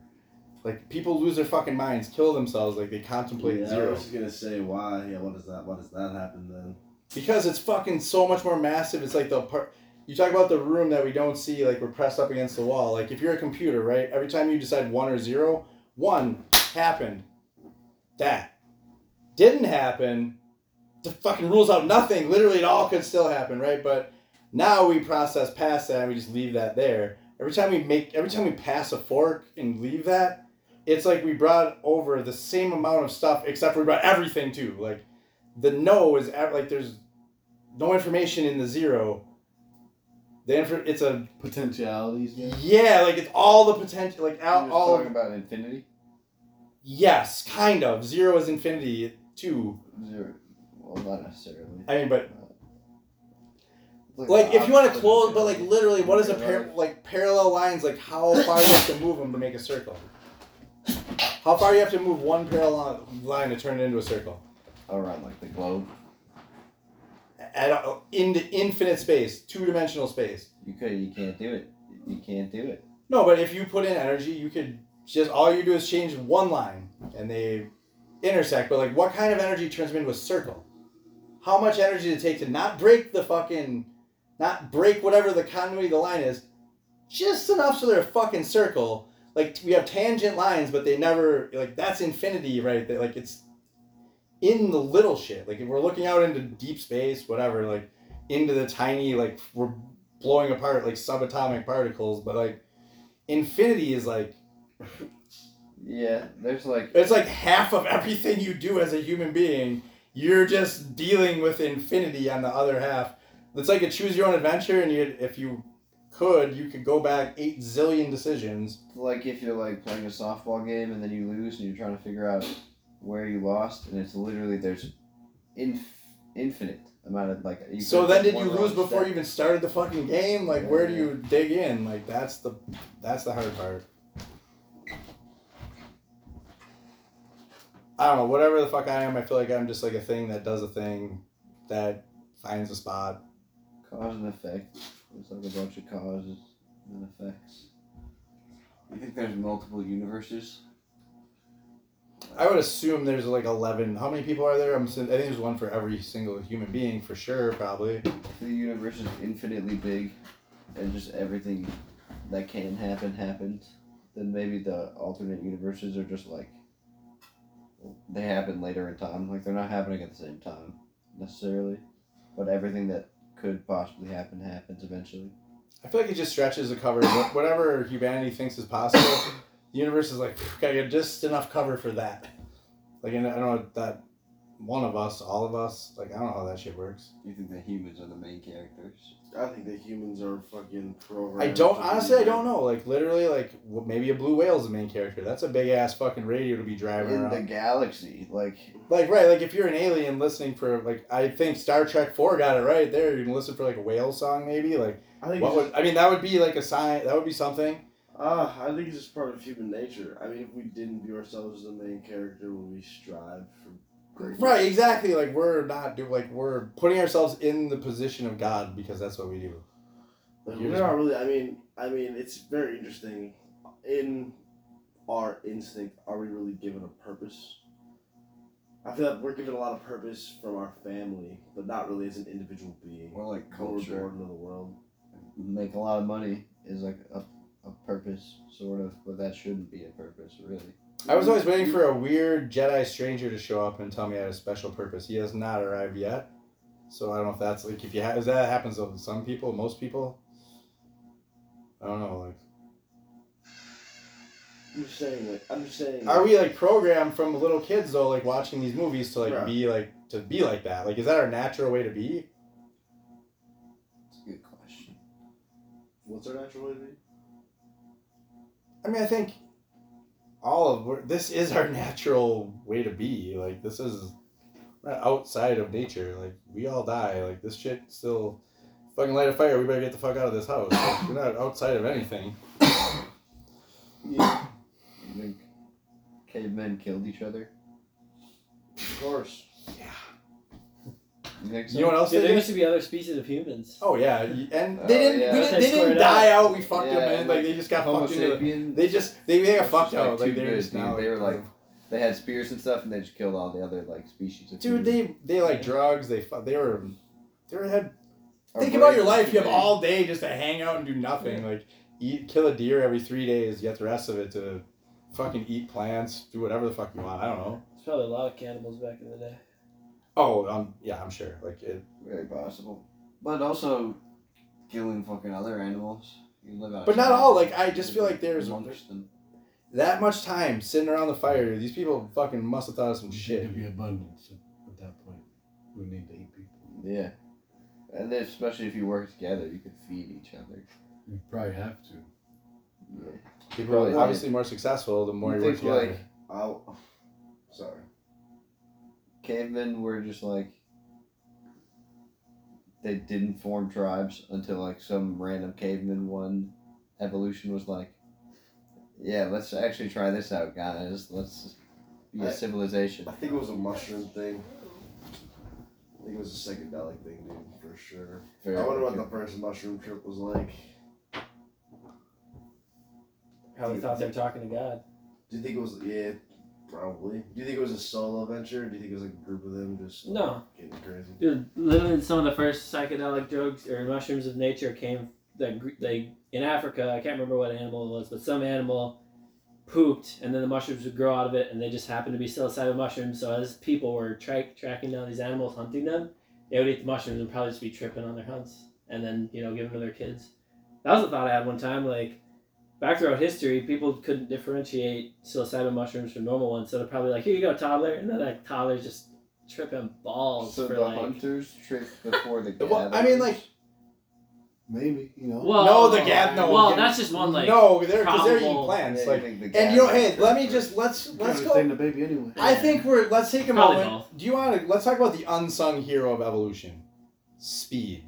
Like people lose their fucking minds, kill themselves, like they contemplate Yeah, I zero was just gonna say why. Yeah, what does that? What does that happen then? because it's fucking so much more massive. It's like the part. You talk about the room that we don't see, like we're pressed up against the wall. Like if you're a computer, right? Every time you decide one or zero, one happened. That didn't happen. Fucking rules out nothing. Literally, it all could still happen, right? But now we process past that and we just leave that there. Every time we make, every time we pass a fork and leave that, it's like we brought over the same amount of stuff, except we brought everything too. Like the no is like there's no information in the zero. The infor- it's a potentialities. Yeah. yeah, like it's all the potential, like You're all, talking about infinity. yes, kind of. Zero is infinity too. Zero. Well, not necessarily. I mean, but It's like if you want to close, but like literally, what is a par- like parallel lines? Like how far you have to move them to make a circle? How far you have to move one parallel line to turn it into a circle? around like the globe? At a- into infinite space, two dimensional space. You could. You can't do it. You can't do it. No, but if you put in energy, you could just all you do is change one line and they intersect. But like, what kind of energy turns them into a circle? How much energy does it take to not break the fucking, not break whatever the continuity of the line is, just enough so they're a fucking circle. Like we have tangent lines, but they never like that's infinity, right? Like it's in the little shit. Like if we're looking out into deep space, whatever, like into the tiny like we're blowing apart like subatomic particles, but like infinity is like (laughs) Yeah, there's like it's like half of everything you do as a human being. You're just dealing with infinity on the other half. It's like a choose your own adventure, and you if you could, you could go back eight zillion decisions. like if you're like playing a softball game and then you lose and you're trying to figure out where you lost and it's literally there's inf- infinite amount of like you So then, did you lose before you even started the fucking game? Like, where do you dig in? Like, that's the that's the hard part. I don't know. Whatever the fuck I am, I feel like I'm just like a thing that does a thing that finds a spot. cause and effect there's like a bunch of causes and effects you think there's multiple universes I would assume there's like eleven. How many people are there? I'm. I think there's one for every single human being for sure, probably. the universe is infinitely big and just everything that can happen happens then maybe the alternate universes are just like they happen later in time like they're not happening at the same time necessarily but everything that could possibly happen happens eventually I feel like it just stretches the cover. Whatever humanity thinks is possible, the universe is like, gotta get just enough cover for that. Like, I don't know that one of us, all of us, like, I don't know how that shit works. you think the humans are the main characters I think that humans are fucking programmed. I don't, honestly, I don't know. Like, literally, like, w- maybe a blue whale is the main character. That's a big ass fucking radio to be driving in around. the galaxy like Like, right, like, if you're an alien listening for, like, I think Star Trek 4 got it right there. You can listen for, like, a whale song, maybe. Like, I think what it's would, I mean, that would be, like, a sign, that would be something. Uh, I think it's just part of human nature. I mean, if we didn't view ourselves as the main character, would we strive for greatness? Right, exactly. Like we're not do like we're putting ourselves in the position of God because that's what we do. Like, we're not really. I mean, I mean, it's very interesting. In our instinct, are we really given a purpose? I feel like we're given a lot of purpose from our family, but not really as an individual being. more like When we're culture born into the world. make a lot of money is like a, a purpose sort of but that shouldn't be a purpose really I was always waiting for a weird Jedi stranger to show up and tell me I had a special purpose. He has not arrived yet, so I don't know if that's like if you have that happens to some people, most people. I don't know. Like, I'm just saying. Like, I'm just saying. are we like programmed from little kids though, like watching these movies to like Right. be like to be like that? Like, is that our natural way to be? it's a good question What's our natural way to be? I mean, I think all of this is our (laughs) natural way to be. Like this is outside of nature. Like we all die. Like this shit still fucking light a fire. We better get the fuck out of this house. Like, we're not outside of anything. Yeah, you think cavemen killed each other of course. You think so You know what else Dude, they there did? used to be other species of humans. Oh yeah, and Oh, they didn't. yeah. We didn't They they didn't die up. out. We fucked them Yeah, in. Like they just got Homo fucked into. the- They just they, they got fucked just, out. like, Like too they're just now. They were like they had spears and stuff and they just killed all the other like species of Dude, humans. they they like drugs. They fu- they were they were had Our Think about brains your are life. too You have big. all day just to hang out and do nothing. Like eat, kill a deer every three days. You get the rest of it to fucking eat plants, do whatever the fuck you want. I don't know. There's probably a lot of cannibals back in the day. Oh, um, yeah, I'm sure. Like it. very possible but also killing fucking other animals you live out. But not all. Like I just feel like there's amongst them that much time sitting around the fire. These people fucking must have thought of some shit. There'd be abundance at, at that point. We need to eat people. yeah and then especially if you work together you could feed each other You probably have to. yeah. People Probably are obviously more successful the more You you, work together. like- I'll. Sorry. Cavemen were just like they didn't form tribes until like some random caveman one evolution was like yeah let's actually try this out guys let's be a I- civilization I think it was a mushroom thing. I think it was a psychedelic thing, dude, for sure. Very I wonder what the first mushroom trip was like. How they thought they were talking to God. Do you think it was yeah, probably. Do you think it was a solo venture? Do you think it was like a group of them just No. getting crazy? Dude, literally some of the first psychedelic drugs or mushrooms of nature came that they in Africa. I can't remember what animal it was, but some animal pooped, and then the mushrooms would grow out of it, and they just happened to be psilocybin mushrooms. So as people were tra- tracking down these animals, hunting them, they would eat the mushrooms and probably just be tripping on their hunts. and then you know give them to their kids. That was a thought I had one time. Like back throughout history, people couldn't differentiate psilocybin mushrooms from normal ones, so they're probably like, "Here you go, toddler," and then that toddler's just tripping balls So for the like. hunters trick before the (laughs) Well, I mean, like- Maybe you know. Well, no, the gap. No, well, yeah, that's just one like. no, they're because they're eating plants. Yeah, like, I think and you know, hey, trick let me just let's let's Let's go. the baby anyway. I think we're let's take a Probably moment. both. Do you want to let's talk about the unsung hero of evolution, speed.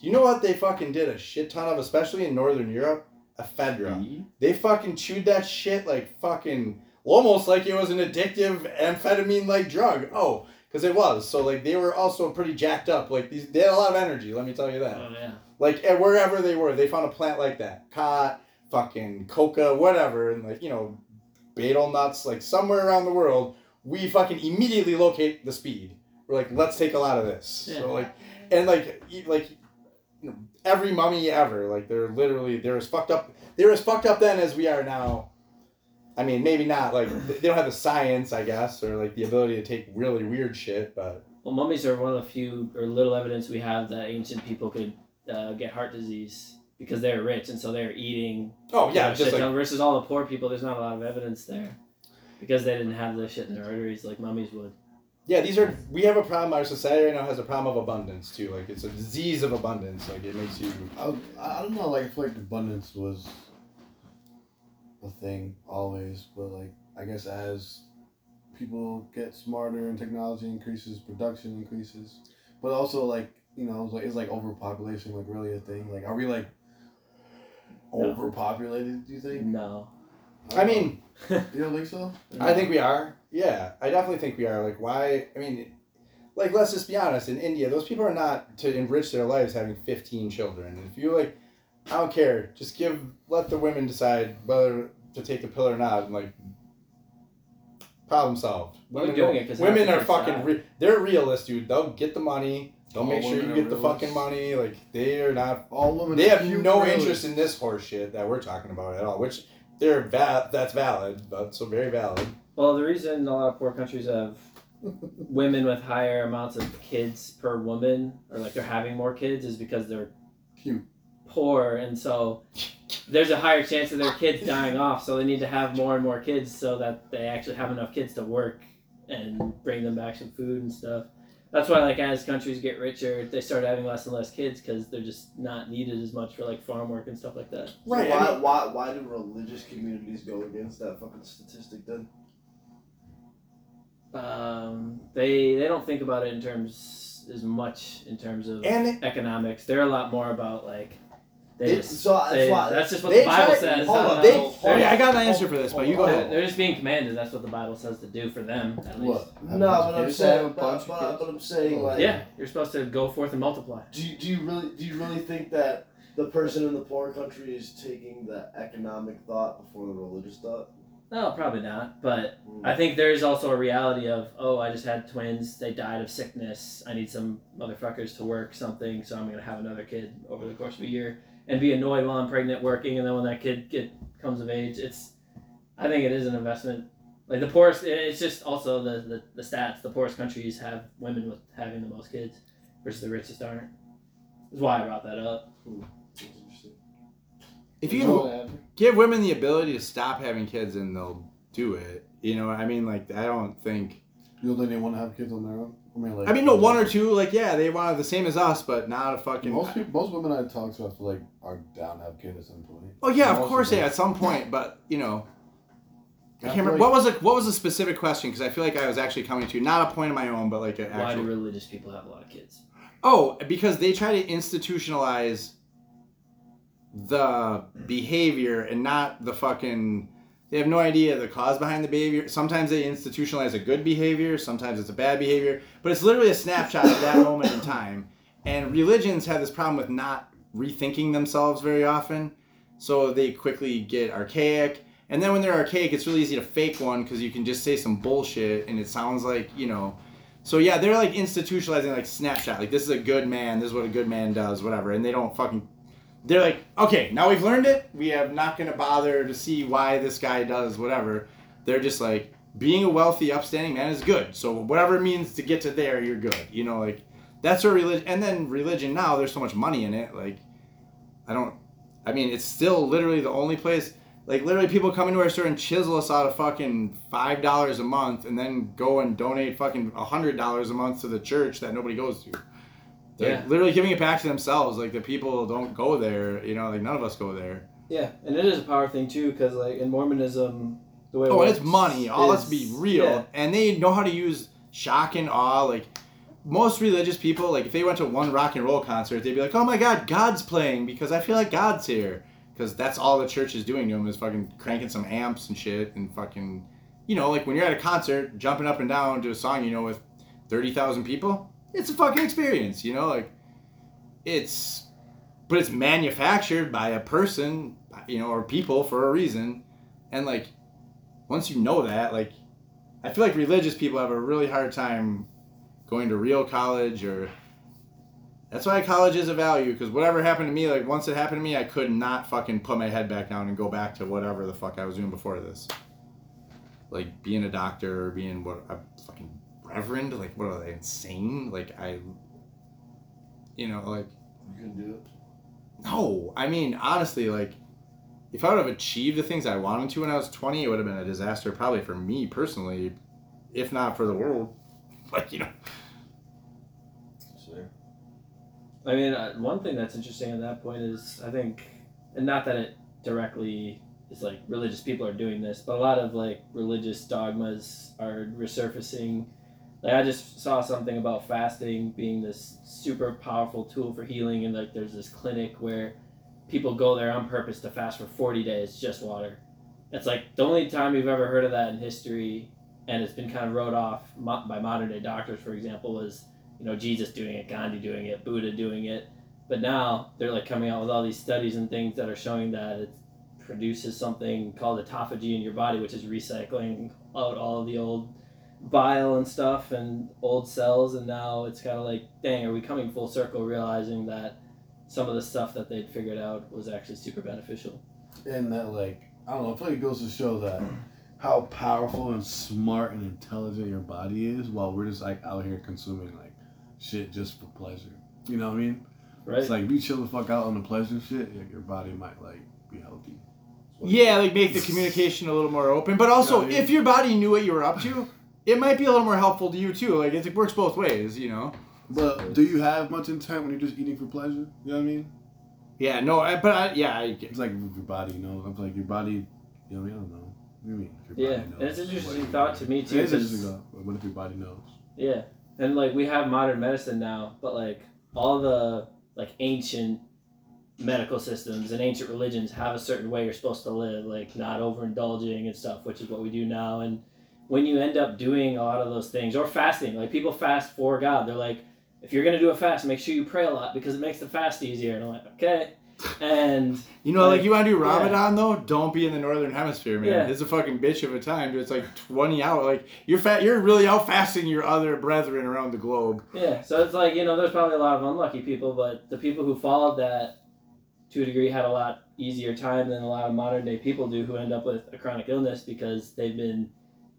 Do you know what they fucking did a shit ton of, especially in Northern Europe? Ephedra. They fucking chewed that shit like fucking almost like it was an addictive amphetamine like drug. Oh, because it was. So like they were also pretty jacked up. Like these, they had a lot of energy. Let me tell you that. Oh yeah. Like and wherever they were, they found a plant like that, khat, fucking coca, whatever, and like you know, betel nuts. Like somewhere around the world, we fucking immediately locate the speed. We're like, let's take a lot of this. Yeah. So like, and like, like, you know, every mummy ever, like they're literally they're as fucked up. They're as fucked up then as we are now. I mean, maybe not like they don't have the science, I guess, or like the ability to take really weird shit, but Well, mummies are one of the few or little evidence we have that ancient people could uh, get heart disease because they're rich and so they're eating. oh yeah, just like versus all the poor people. There's not a lot of evidence there because they didn't have the shit in their arteries like mummies would. Yeah, these are we have a problem. Our society right now has a problem of abundance too. Like it's a disease of abundance. Like it makes you. I, I don't know. Like I feel like abundance was a thing always, but like I guess as people get smarter and technology increases, production increases, but also like you know, it's like is like overpopulation like really a thing? Like are we like No. overpopulated? Do you think? No. I oh. mean, you don't think so? I think we are. Yeah, I definitely think we are. Like why? I mean, like let's just be honest. In India, those people are not to enrich their lives having fifteen children. And if you like, I don't care. Just give let the women decide whether to take the pill or not. And like. Problem solved. Well, they're Women, doing don't- women are fucking. Re- they're realists, dude. They'll get the money. They'll All make sure you get the realists. fucking money. Like they are not All women. they have no girls. interest in this horse shit that we're talking about at all. Which they're va- that's valid, but so very valid. Well, the reason a lot of poor countries have (laughs) women with higher amounts of kids per woman, or like they're having more kids, is because they're Cute. poor, and so there's a higher chance of their kids dying off. So they need to have more and more kids so that they actually have enough kids to work and bring them back some food and stuff. That's why, like, as countries get richer, they start having less and less kids because they're just not needed as much for like farm work and stuff like that. So Right, why, I mean- why, why do religious communities go against that fucking statistic then? Um, they they don't think about it in terms as much in terms of And economics. They're a lot more about like they They- just so that's they- why- uh, that's just what the Bible try- says. hold on, they, know. hold oh, yeah, I got an hold- answer for this, but you go hold They're, ahead. they're just being commanded. That's what the Bible says to do for them. At least. What? No, but I'm kids? A saying, bunch but, of but, but I'm saying like, Yeah, you're supposed to go forth and multiply. do you, do you really do you really think that the person in the poor country is taking the economic thought before the religious thought? No, probably not. But hmm. I think there's also a reality of oh, I just had twins. They died of sickness. I need some motherfuckers to work something, so I'm gonna have another kid over the course of a year and be annoyed while I'm pregnant working, and then when that kid get comes of age, it's. I think it is an investment. Like the poorest, it's just also the, the, the stats. The poorest countries have women with having the most kids, versus the richest aren't. That's why I brought that up. That's. If you give women the ability to stop having kids and they'll do it, you know, I mean, like I don't think. You don't think they want to have kids on their own? I mean, like. I mean, no, one or two, like yeah, they want the same as us, but not a fucking. Most people, most women I talk to, I feel like are down to have kids at some point. Oh yeah, of course, them. yeah, at some point, but you know. I I can't remember like- what was it. What was the specific question? Because I feel like I was actually coming to not a point of my own, but like an Why do religious people have a lot of kids? Oh, because they try to institutionalize the behavior and not the fucking. They have no idea the cause behind the behavior. Sometimes they institutionalize a good behavior, sometimes it's a bad behavior, but it's literally a snapshot of that moment in time. And religions have this problem with not rethinking themselves very often, so they quickly get archaic. And then when they're archaic, it's really easy to fake one because you can just say some bullshit and it sounds like, you know, so yeah, they're like institutionalizing like snapshot. Like this is a good man. This is what a good man does. Whatever. And they don't fucking. They're like, okay, now we've learned it. We have not gonna bother to see why this guy does whatever. They're just like being a wealthy, upstanding man is good. So whatever it means to get to there, you're good. You know, like that's where religion and then religion now there's so much money in it like i don't i mean it's still literally the only place like literally people come into our store and chisel us out of fucking five dollars a month and then go and donate fucking a hundred dollars a month to the church that nobody goes to they're Yeah. literally giving it back to themselves. Like the people don't go there you know like none of us go there. Yeah, and it is a power thing too, because like in Mormonism, the way it oh works it's money. All let's be real. Yeah. and they know how to use shock and awe. Like most religious people like if they went to one rock and roll concert they'd be like oh my god god's playing because i feel like god's here. Because that's all the church is doing to them is fucking cranking some amps and shit and fucking you know like when you're at a concert jumping up and down to a song you know with 30000 people it's a fucking experience you know like it's but it's manufactured by a person you know or people for a reason. And like once you know that like i feel like religious people have a really hard time going to real college or that's why college is a value because whatever happened to me like once it happened to me i could not fucking put my head back down and go back to whatever the fuck i was doing before this. Like being a doctor or being what a fucking reverend like what are they insane like i you know like You can do it. no, I mean honestly, like if I would have achieved the things I wanted to when I was twenty, it would have been a disaster, probably for me personally, if not for the world. (laughs) Like you know, Sure. I mean, uh, one thing that's interesting at that point is I think, and not that it directly is like religious people are doing this, but a lot of like religious dogmas are resurfacing. Like I just saw something about fasting being this super powerful tool for healing, and like there's this clinic where people go there on purpose to fast for 40 days, just water. It's like the only time we've ever heard of that in history, and it's been kind of wrote off by modern day doctors, for example, was you know Jesus doing it, Gandhi doing it, Buddha doing it. But now they're like coming out with all these studies and things that are showing that it produces something called autophagy in your body, which is recycling out all of the old bile and stuff and old cells. And now it's kind of like, dang, are we coming full circle, realizing that some of the stuff that they'd figured out was actually super beneficial? And that like I don't know, I feel like it goes to show that how powerful and smart and intelligent your body is while we're just like out here consuming like shit just for pleasure. You know what I mean? Right? It's like if you chill the fuck out on the pleasure shit, like, your body might like be healthy. yeah, like make the communication a little more open. But also, Yeah, yeah. if your body knew what you were up to, it might be a little more helpful to you too. Like it works both ways, you know. But do you have much intent when you're just eating for pleasure? You know what I mean? Yeah, no, I, but I, yeah, I get. It's like your body, you know. I'm like your body. You know, what I mean? Don't know. What do you mean? If Yeah, your and body it's knows an interesting thought to me, too, It is 'cause- interesting thought. What if your body knows? Yeah, and like we have modern medicine now, but like all the like ancient medical systems and ancient religions have a certain way you're supposed to live, like not overindulging and stuff, which is what we do now. And when you end up doing a lot of those things, or fasting, like people fast for God, they're like, if you're gonna do a fast, make sure you pray a lot because it makes the fast easier. And I'm like, okay. And (laughs) You know, like, Like, you want to do yeah. Ramadan though, don't be in the northern hemisphere, man. Yeah. It's a fucking bitch of a time. Dude. It's like twenty hours. Like you're fat. You're really out fasting your other brethren around the globe. Yeah, so it's like, you know, there's probably a lot of unlucky people, but the people who followed that to a degree had a lot easier time than a lot of modern day people do who end up with a chronic illness because they've been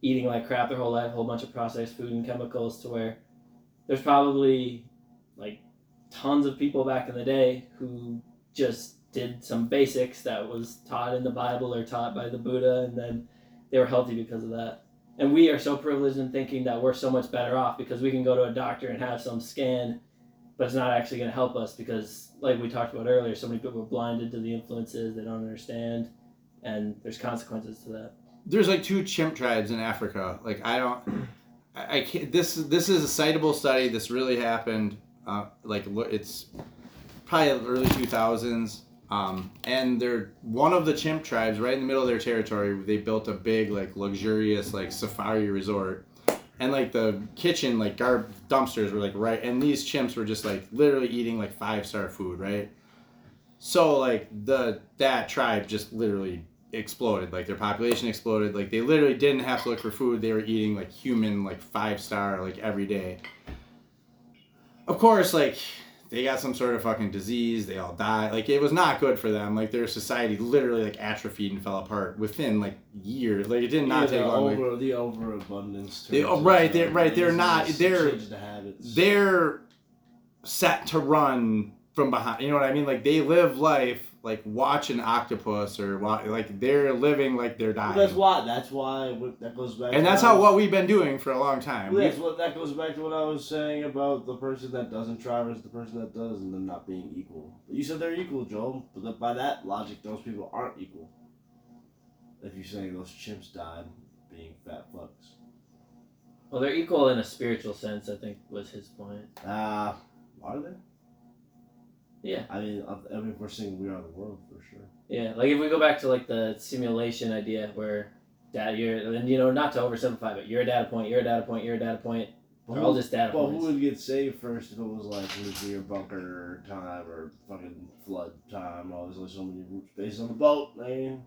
eating like crap their whole life, a whole bunch of processed food and chemicals to where there's probably like tons of people back in the day who just did some basics that was taught in the Bible or taught by the Buddha and then they were healthy because of that. And we are so privileged in thinking that we're so much better off because we can go to a doctor and have some scan, but it's not actually going to help us because, like we talked about earlier, so many people are blinded to the influences, they don't understand, and there's consequences to that. There's like two chimp tribes in Africa. Like I don't. I, can't. This this is a citable study. This really happened. Uh, like it's probably early two thousands. Um, and they're one of the chimp tribes right in the middle of their territory. They built a big, like, luxurious, like, safari resort, and like the kitchen, like, garb dumpsters were like right, and these chimps were just like literally eating like five star food, right? So like the that tribe just literally exploded, like their population exploded. Like they literally didn't have to look for food; they were eating like human, like five star, like every day. Of course, like they got some sort of fucking disease. They all died. Like it was not good for them. Like their society literally like atrophied and fell apart within like years. Like it did not yeah, take long. like- over the overabundance. They- oh, right, they're- right, they're not- they're- the their set to run from behind. You know what I mean? Like they live life like watch an octopus or wa- like they're living like they're Well, dying. that's why. That's why what- that goes back. and that's how was- what we've been doing for a long time. Well, That's what that goes back to what I was saying about the person that doesn't try versus the person that does, and them not being equal. But you said they're equal, Joel. But by that logic, those people aren't equal. If you're saying those chimps died being fat fucks. Well, they're equal in a spiritual sense. I think was his point. Ah, are they? Yeah. I mean, I mean, we're saying we are the world for sure. Yeah, like if we go back to like the simulation idea where data, you're, and you know, not to oversimplify, but you're a data point, you're a data point, you're a data point. But They're all just data Well, points. who would get saved first if it was like nuclear bunker time or fucking flood time? Oh, Obviously, so many root spaces on the boat. I mean,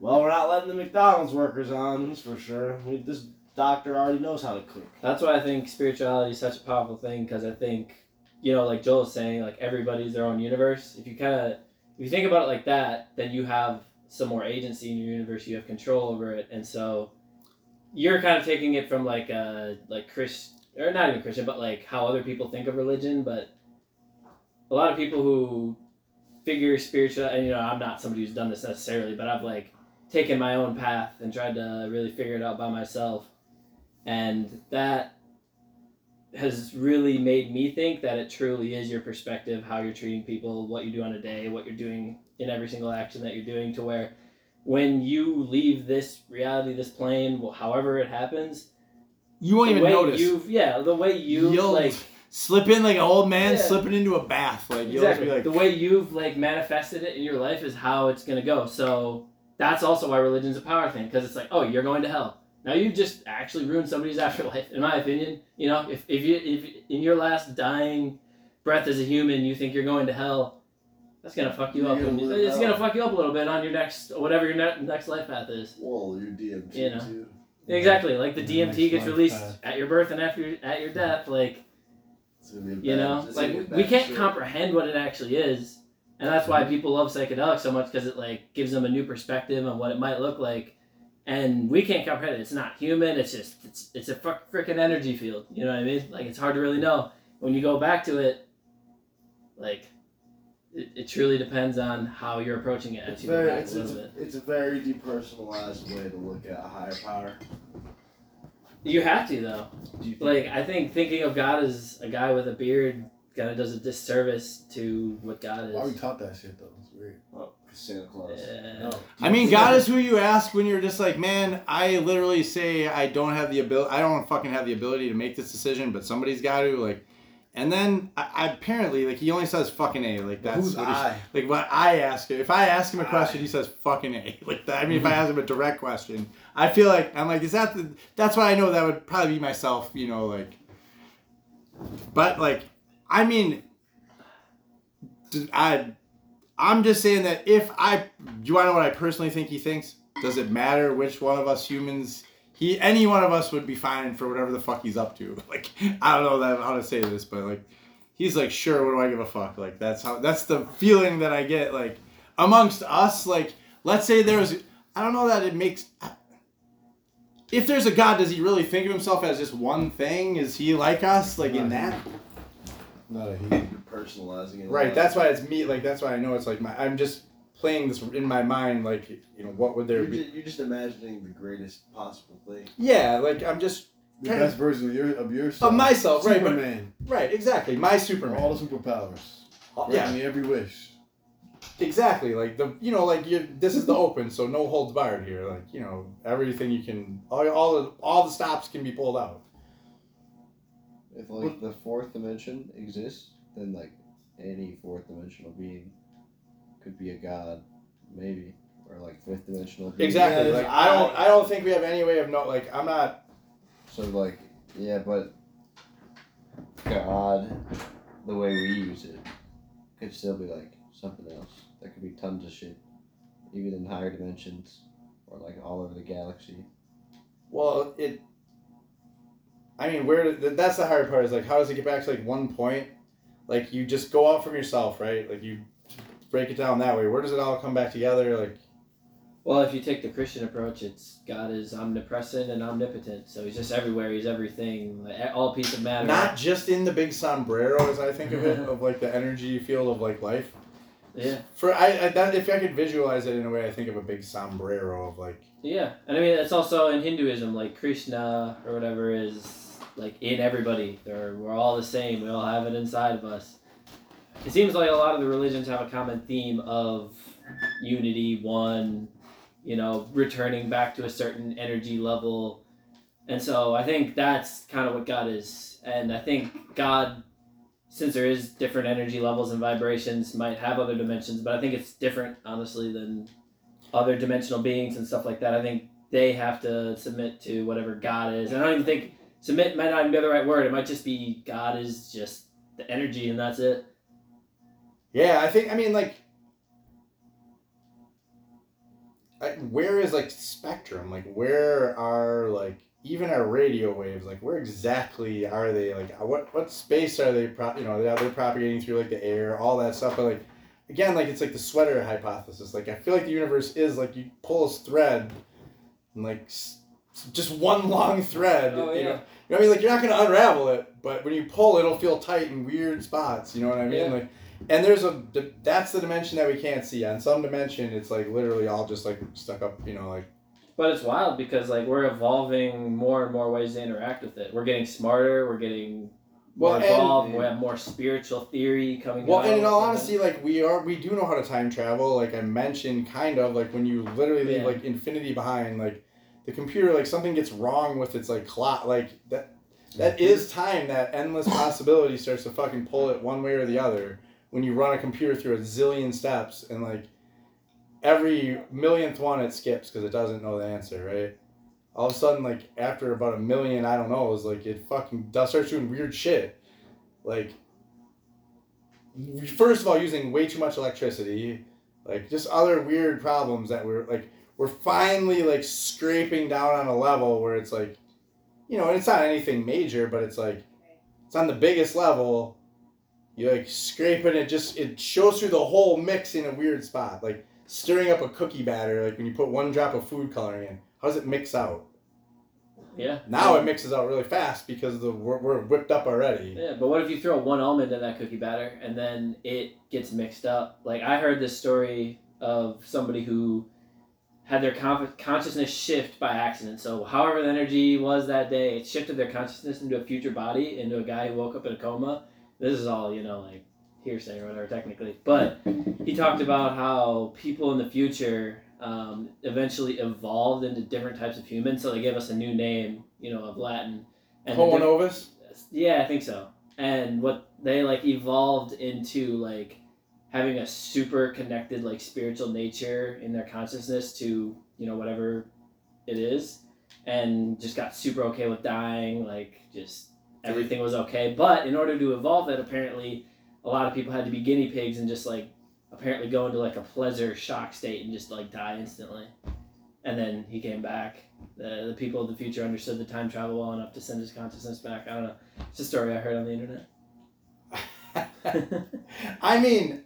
well, we're not letting the McDonald's workers on, that's for sure. I mean, this doctor already knows how to cook. That's why I think spirituality is such a powerful thing because I think, you know, like Joel was saying, like everybody's their own universe. If you kind of, if you think about it like that, then you have some more agency in your universe. You have control over it, and so you're kind of taking it from like uh like Chris or not even Christian, but like how other people think of religion. But a lot of people who figure spiritual, and you know, I'm not somebody who's done this necessarily, but I've like taken my own path and tried to really figure it out by myself and that has really made me think that it truly is your perspective how you're treating people what you do on a day what you're doing in every single action that you're doing to where when you leave this reality this plane however it happens you won't even notice. you've yeah the way you You'll like slip in like an old man Yeah. slipping into a bath. Like you'll exactly be like, the way you've like manifested it in your life is how it's gonna go so that's also why religion's a power thing because it's like oh you're going to hell now you just actually ruined somebody's (laughs) afterlife in my opinion you know if, if you if in your last dying breath as a human you think you're going to hell that's gonna fuck you You're up gonna and it's hell. gonna fuck you up a little bit on your next whatever your ne- next life path is Well, you're DMT You know. too. exactly like the The DMT next gets released path. at your birth and after your, at your death like It's gonna be a you know it's like gonna be a we can't shit. comprehend what it actually is and that's why mm-hmm. people love psychedelics so much because it like gives them a new perspective on what it might look like and we can't comprehend it. It's not human. It's just it's, it's a freaking energy field. You know what i mean? Like it's hard to really know. When you go back to it like it, it truly depends on how you're approaching it as It's you very, back it's, a it's, it's a very depersonalized way to look at a higher power. you have to though. Do you think? Like i think thinking of god as a guy with a beard kind of does a disservice to what god is Why are we taught that shit though? It's weird. oh, Santa Claus? Yeah. No. I mean, God is who you ask when you're just like, man, I literally say I don't have the ability, I don't fucking have the ability to make this decision, but somebody's got to, like, and then I, I apparently, like, he only says fucking A, like, that's Who's what he's- I? like, what I ask him, if I ask him a question, I. he says fucking A, (laughs) like, that, I mean, if I mm-hmm. ask him a direct question, I feel like, I'm like, is that the, that's why I know that would probably be myself, you know, like, but, like, I mean, d- I, I'm just saying that if I, do you want to know what I personally think he thinks? Does it matter which one of us humans? He, any one of us would be fine for whatever the fuck he's up to. (laughs) Like, I don't know that how to say this, but like, he's like, sure, what do I give a fuck? Like, that's how, that's the feeling that I get. Like, amongst us, like, let's say there's, I don't know that it makes. If there's a God, does he really think of himself as just one thing? Is he like us, like in that? Not a he. You're personalizing it. Right. That's why it's me. Like that's why I know it's like my. I'm just playing this in my mind. Like you know, what would there You're, be? ju- you're just imagining the greatest possible thing. Yeah. Like I'm just The best of- version of your of yourself. of myself. Right. But, Superman. right. Exactly. My For Superman. all the superpowers. Uh, yeah. Granting every wish. Exactly. Like the you know like you. This is the open, so no holds barred here. Like you know everything you can. All all the all the stops can be pulled out. If like the fourth dimension exists, then like any fourth dimensional being could be a god, maybe, or like fifth dimensional. Being. Exactly. Yeah, Like I don't. I don't think we have any way of know. Like I'm not. So like, yeah, but God, the way we use it, could still be like something else. There could be tons of shit, even in higher dimensions, or like all over the galaxy. Well, it. I mean, where that's the hard part is like, how does it get back to like one point? Like you just go out from yourself, right? Like you break it down that way. Where does it all come back together? Like, Well, if you take the Christian approach, it's God is omnipresent and omnipotent, so He's just everywhere. He's everything, like, all piece of matter. Not just in the big sombrero, as I think of it, (laughs) of like the energy field of like life. yeah, For I, I that, if I could visualize it in a way, I think of a big sombrero of like yeah, and I mean it's also in Hinduism, like Krishna or whatever is like in everybody. They're, we're all the same. We all have it inside of us. It seems like a lot of the religions have a common theme of unity, one, you know, returning back to a certain energy level. And so I think that's kind of what God is. And I think God, since there is different energy levels and vibrations, might have other dimensions, but I think it's different, honestly, than other dimensional beings and stuff like that. I think they have to submit to whatever God is. And I don't even think submit might not even be the right word. It might just be God is just the energy and that's it. Yeah, I think I mean like I, where is like spectrum? Like where are like even our radio waves? Like where exactly are they? Like what what space are they? Pro- you know, they're, they're propagating through like the air, all that stuff. But like again, like it's like the sweater hypothesis. Like I feel like the universe is like you pull a thread, and like s- just one long thread. Oh, you know? You know I mean? Like you're not gonna unravel it, but when you pull, it'll feel tight in weird spots. You know what I mean? Yeah. Like, and there's a that's the dimension that we can't see. On some dimension, it's like literally all just like stuck up. You know, like But it's wild because like we're evolving more and more ways to interact with it. We're getting smarter. We're getting more Well, and- we have more spiritual theory coming. well, out, and in all honesty, like we are, we do know how to time travel. Like I mentioned, kind of like when you literally leave Yeah. like infinity behind, like the computer, like something gets wrong with its like clock, like that. That is time. That endless possibility starts to fucking pull it one way or the other when you run a computer through a zillion steps and like every millionth one it skips because it doesn't know the answer, right? All of a sudden, like after about a million, I don't know, is like it fucking starts doing weird shit, like first of all using way too much electricity, like just other weird problems that we're like we're finally like scraping down on a level where it's like, you know, and it's not anything major, but it's like it's on the biggest level. You like scrape it, it just it shows through the whole mix in a weird spot, like stirring up a cookie batter. Like when you put one drop of food coloring in, how does it mix out? yeah. Now it mixes out really fast because the we're, we're whipped up already. Yeah, but what if you throw one almond in that cookie batter and then it gets mixed up? Like I heard this story of somebody who had their con- consciousness shift by accident. So however the energy was that day, it shifted their consciousness into a future body, into a guy who woke up in a coma. This is all you know, like hearsay or whatever, technically. But he talked about how people in the future um, eventually evolved into different types of humans. So they gave us a new name, you know, of Latin. And Homo novus. yeah, I think so. And what they like evolved into like having a super connected like spiritual nature in their consciousness to, you know, whatever it is and just got super okay with dying, like just everything was okay. But in order to evolve it apparently a lot of people had to be guinea pigs and just like apparently go into like a pleasure shock state and just like die instantly. And then he came back. The, the people of the future understood the time travel well enough to send his consciousness back. I don't know. It's a story I heard on the internet. (laughs) I mean,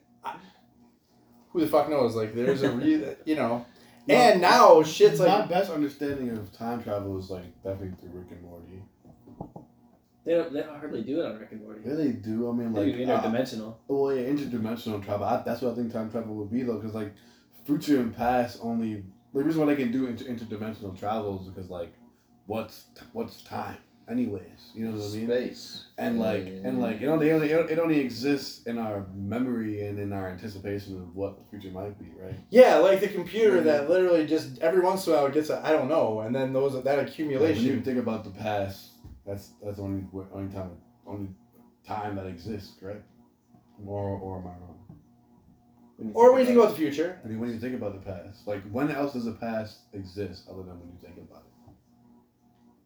who the fuck knows? Like, there's a re- (laughs) you know, and now shit's like my best understanding of time travel is like definitely through Rick and Morty. They don't they don't hardly do it on Rick and Morty. Yeah, they do. I mean, They like do uh, interdimensional. Oh yeah, interdimensional travel. I, that's what I think time travel would be though, because like future and past only. The reason why they can do inter- interdimensional travel is because like, what's what's time, anyways? You know what I mean? Space. And like and like it only, it only it only exists in our memory and in our anticipation of what the future might be, right? yeah, like the computer that literally just every once in a while gets a I don't know, and then those that Like, when you accumulation. think about the past, that's that's the only only time only time that exists, correct? Or or am I wrong? When Or when you think about the future, I mean, when you think about the past, like when else does the past exist other than when you think about it?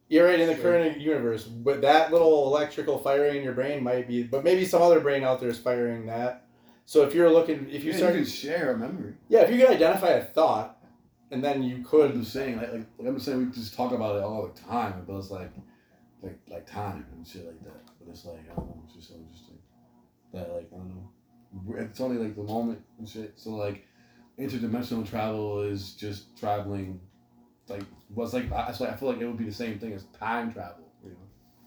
you're right in the current universe, but that little electrical firing in your brain might be, but maybe some other brain out there is firing that. So if you're looking, if you yeah, start, you can share a memory. yeah, if you could identify a thought, and then you I'm could, just saying, like, like, like I'm just saying, we just talk about it all the time, but it's like, like, like time and shit like that. But it's like, I don't know, it's just so interesting that, like, I don't know, it's only like the moment and shit. So like, interdimensional travel is just traveling, like was like I, so I feel like it would be the same thing as time travel. You know.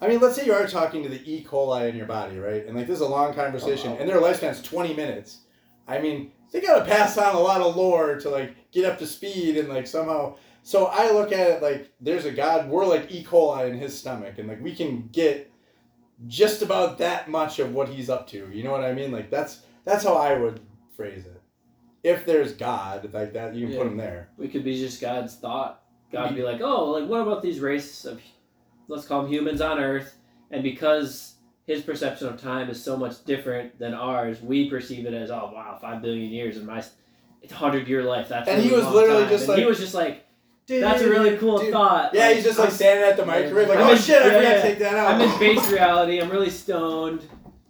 I mean, let's say you are talking to the E. coli in your body, right? And like this is a long conversation, Oh. and their lifespan's twenty minutes. I mean, they gotta pass on a lot of lore to like get up to speed and like somehow. So I look at it like there's a god. We're like E. coli in his stomach, and like we can get just about that much of what he's up to. You know what I mean? Like that's that's how I would phrase it. If there's God like that, you can put him there. We could be just God's thought. God would be like, oh, like what about these races of, let's call them humans on Earth, and because his perception of time is so much different than ours, we perceive it as, oh wow, five billion years in my, it's a hundred year life. That's And a he was literally time." just And he was just like, that's a really cool Dude. thought. Yeah, he's just like I'm- standing at the microwave, like, I'm oh in- shit, I yeah, forgot yeah. to take that out. I'm in base (laughs) reality. I'm really stoned,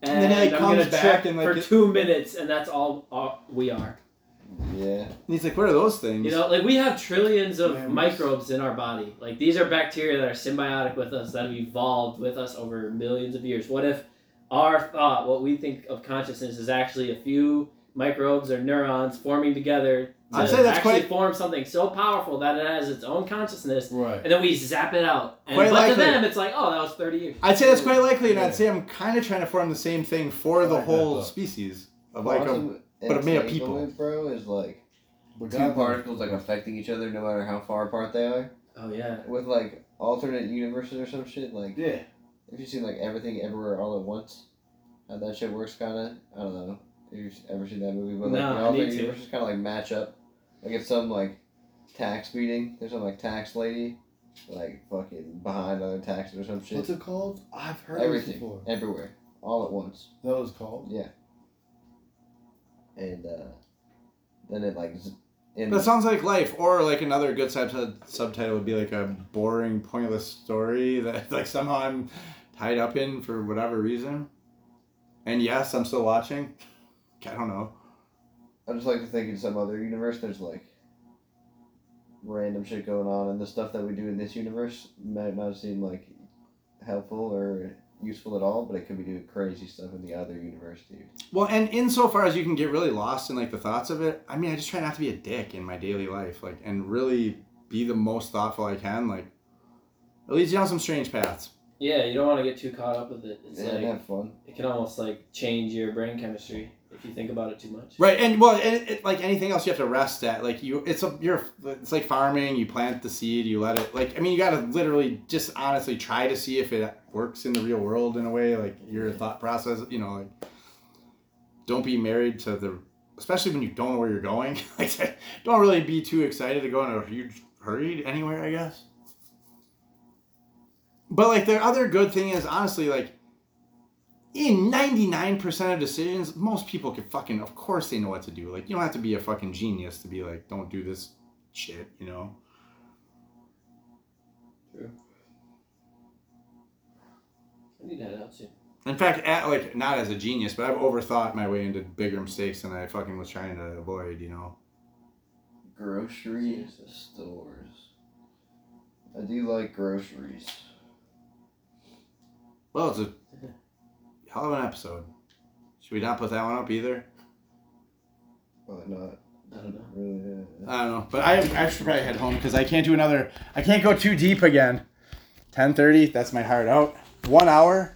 and, And then he, like, I'm comes gonna back trip and, like, for it- two minutes, and that's all, all we are. Yeah. And he's like, what are those things? You know, like we have trillions of Yeah, microbes in our body. Like these are bacteria that are symbiotic with us that have evolved with us over millions of years. What if our thought, what we think of consciousness, is actually a few microbes or neurons forming together to I'd say that's actually quite- form something so powerful that it has its own consciousness, Right. and then we zap it out. And Quite but likely. to them, it's like, oh, that was thirty years. I'd say that's quite likely, and Yeah. I'd say I'm kind of trying to form the same thing for the like whole though. species of like a, um, but it made of people. entanglement, bro, is like two particles like affecting each other no matter how far apart they are. Oh yeah. With like alternate universes or some shit, like Yeah. if you seen like everything everywhere all at once, how that shit works kinda, I don't know. If you've ever seen that movie, but like No, the I alternate universes kinda like match up. Like it's some like tax meeting, there's some like tax lady like fucking behind other taxes or some shit. what's it called? I've heard Everything. before. Everywhere. All at once. That it's called? And uh then it like z- in That sounds like life, or like another good sub- subtitle would be like a boring, pointless story that (laughs) like somehow I'm tied up in for whatever reason. And yes, I'm still watching. (laughs) I don't know. I just like to think in some other universe there's like random shit going on and the stuff that we do in this universe might not seem like helpful or useful at all, but it could be doing crazy stuff in the other universe, dude. Well, and insofar as you can get really lost in like the thoughts of it, I mean, I just try not to be a dick in my daily life, like, and really be the most thoughtful I can. Like, it leads you down some strange paths. Yeah, you don't want to get too caught up with it. It's yeah, like have fun. it can almost like change your brain chemistry if you think about it too much. Right, and well, and it, like anything else, you have to rest at. Like you, it's a you're it's like farming. You plant the seed, you let it. Like I mean, you got to literally just honestly try to see if it works in the real world in a way. Like your thought process, you know, like don't be married to the, especially when you don't know where you're going. (laughs) like don't really be too excited to go in a huge hurry anywhere. I guess. But like the other good thing is honestly like in 99% of decisions, most people can fucking, of course, they know what to do. Like, you don't have to be a fucking genius to be like, don't do this shit, you know? True. I need to head out soon. In fact, at, like, not as a genius, but I've overthought my way into bigger mistakes than I fucking was trying to avoid, you know? Grocery stores. I do like groceries. Well, it's a hell of an episode. Should we not put that one up either? Probably not. I don't know. Really, uh, I don't know, but I, I should probably head home because I can't do another. I can't go too deep again. Ten thirty. That's my heart out. One hour.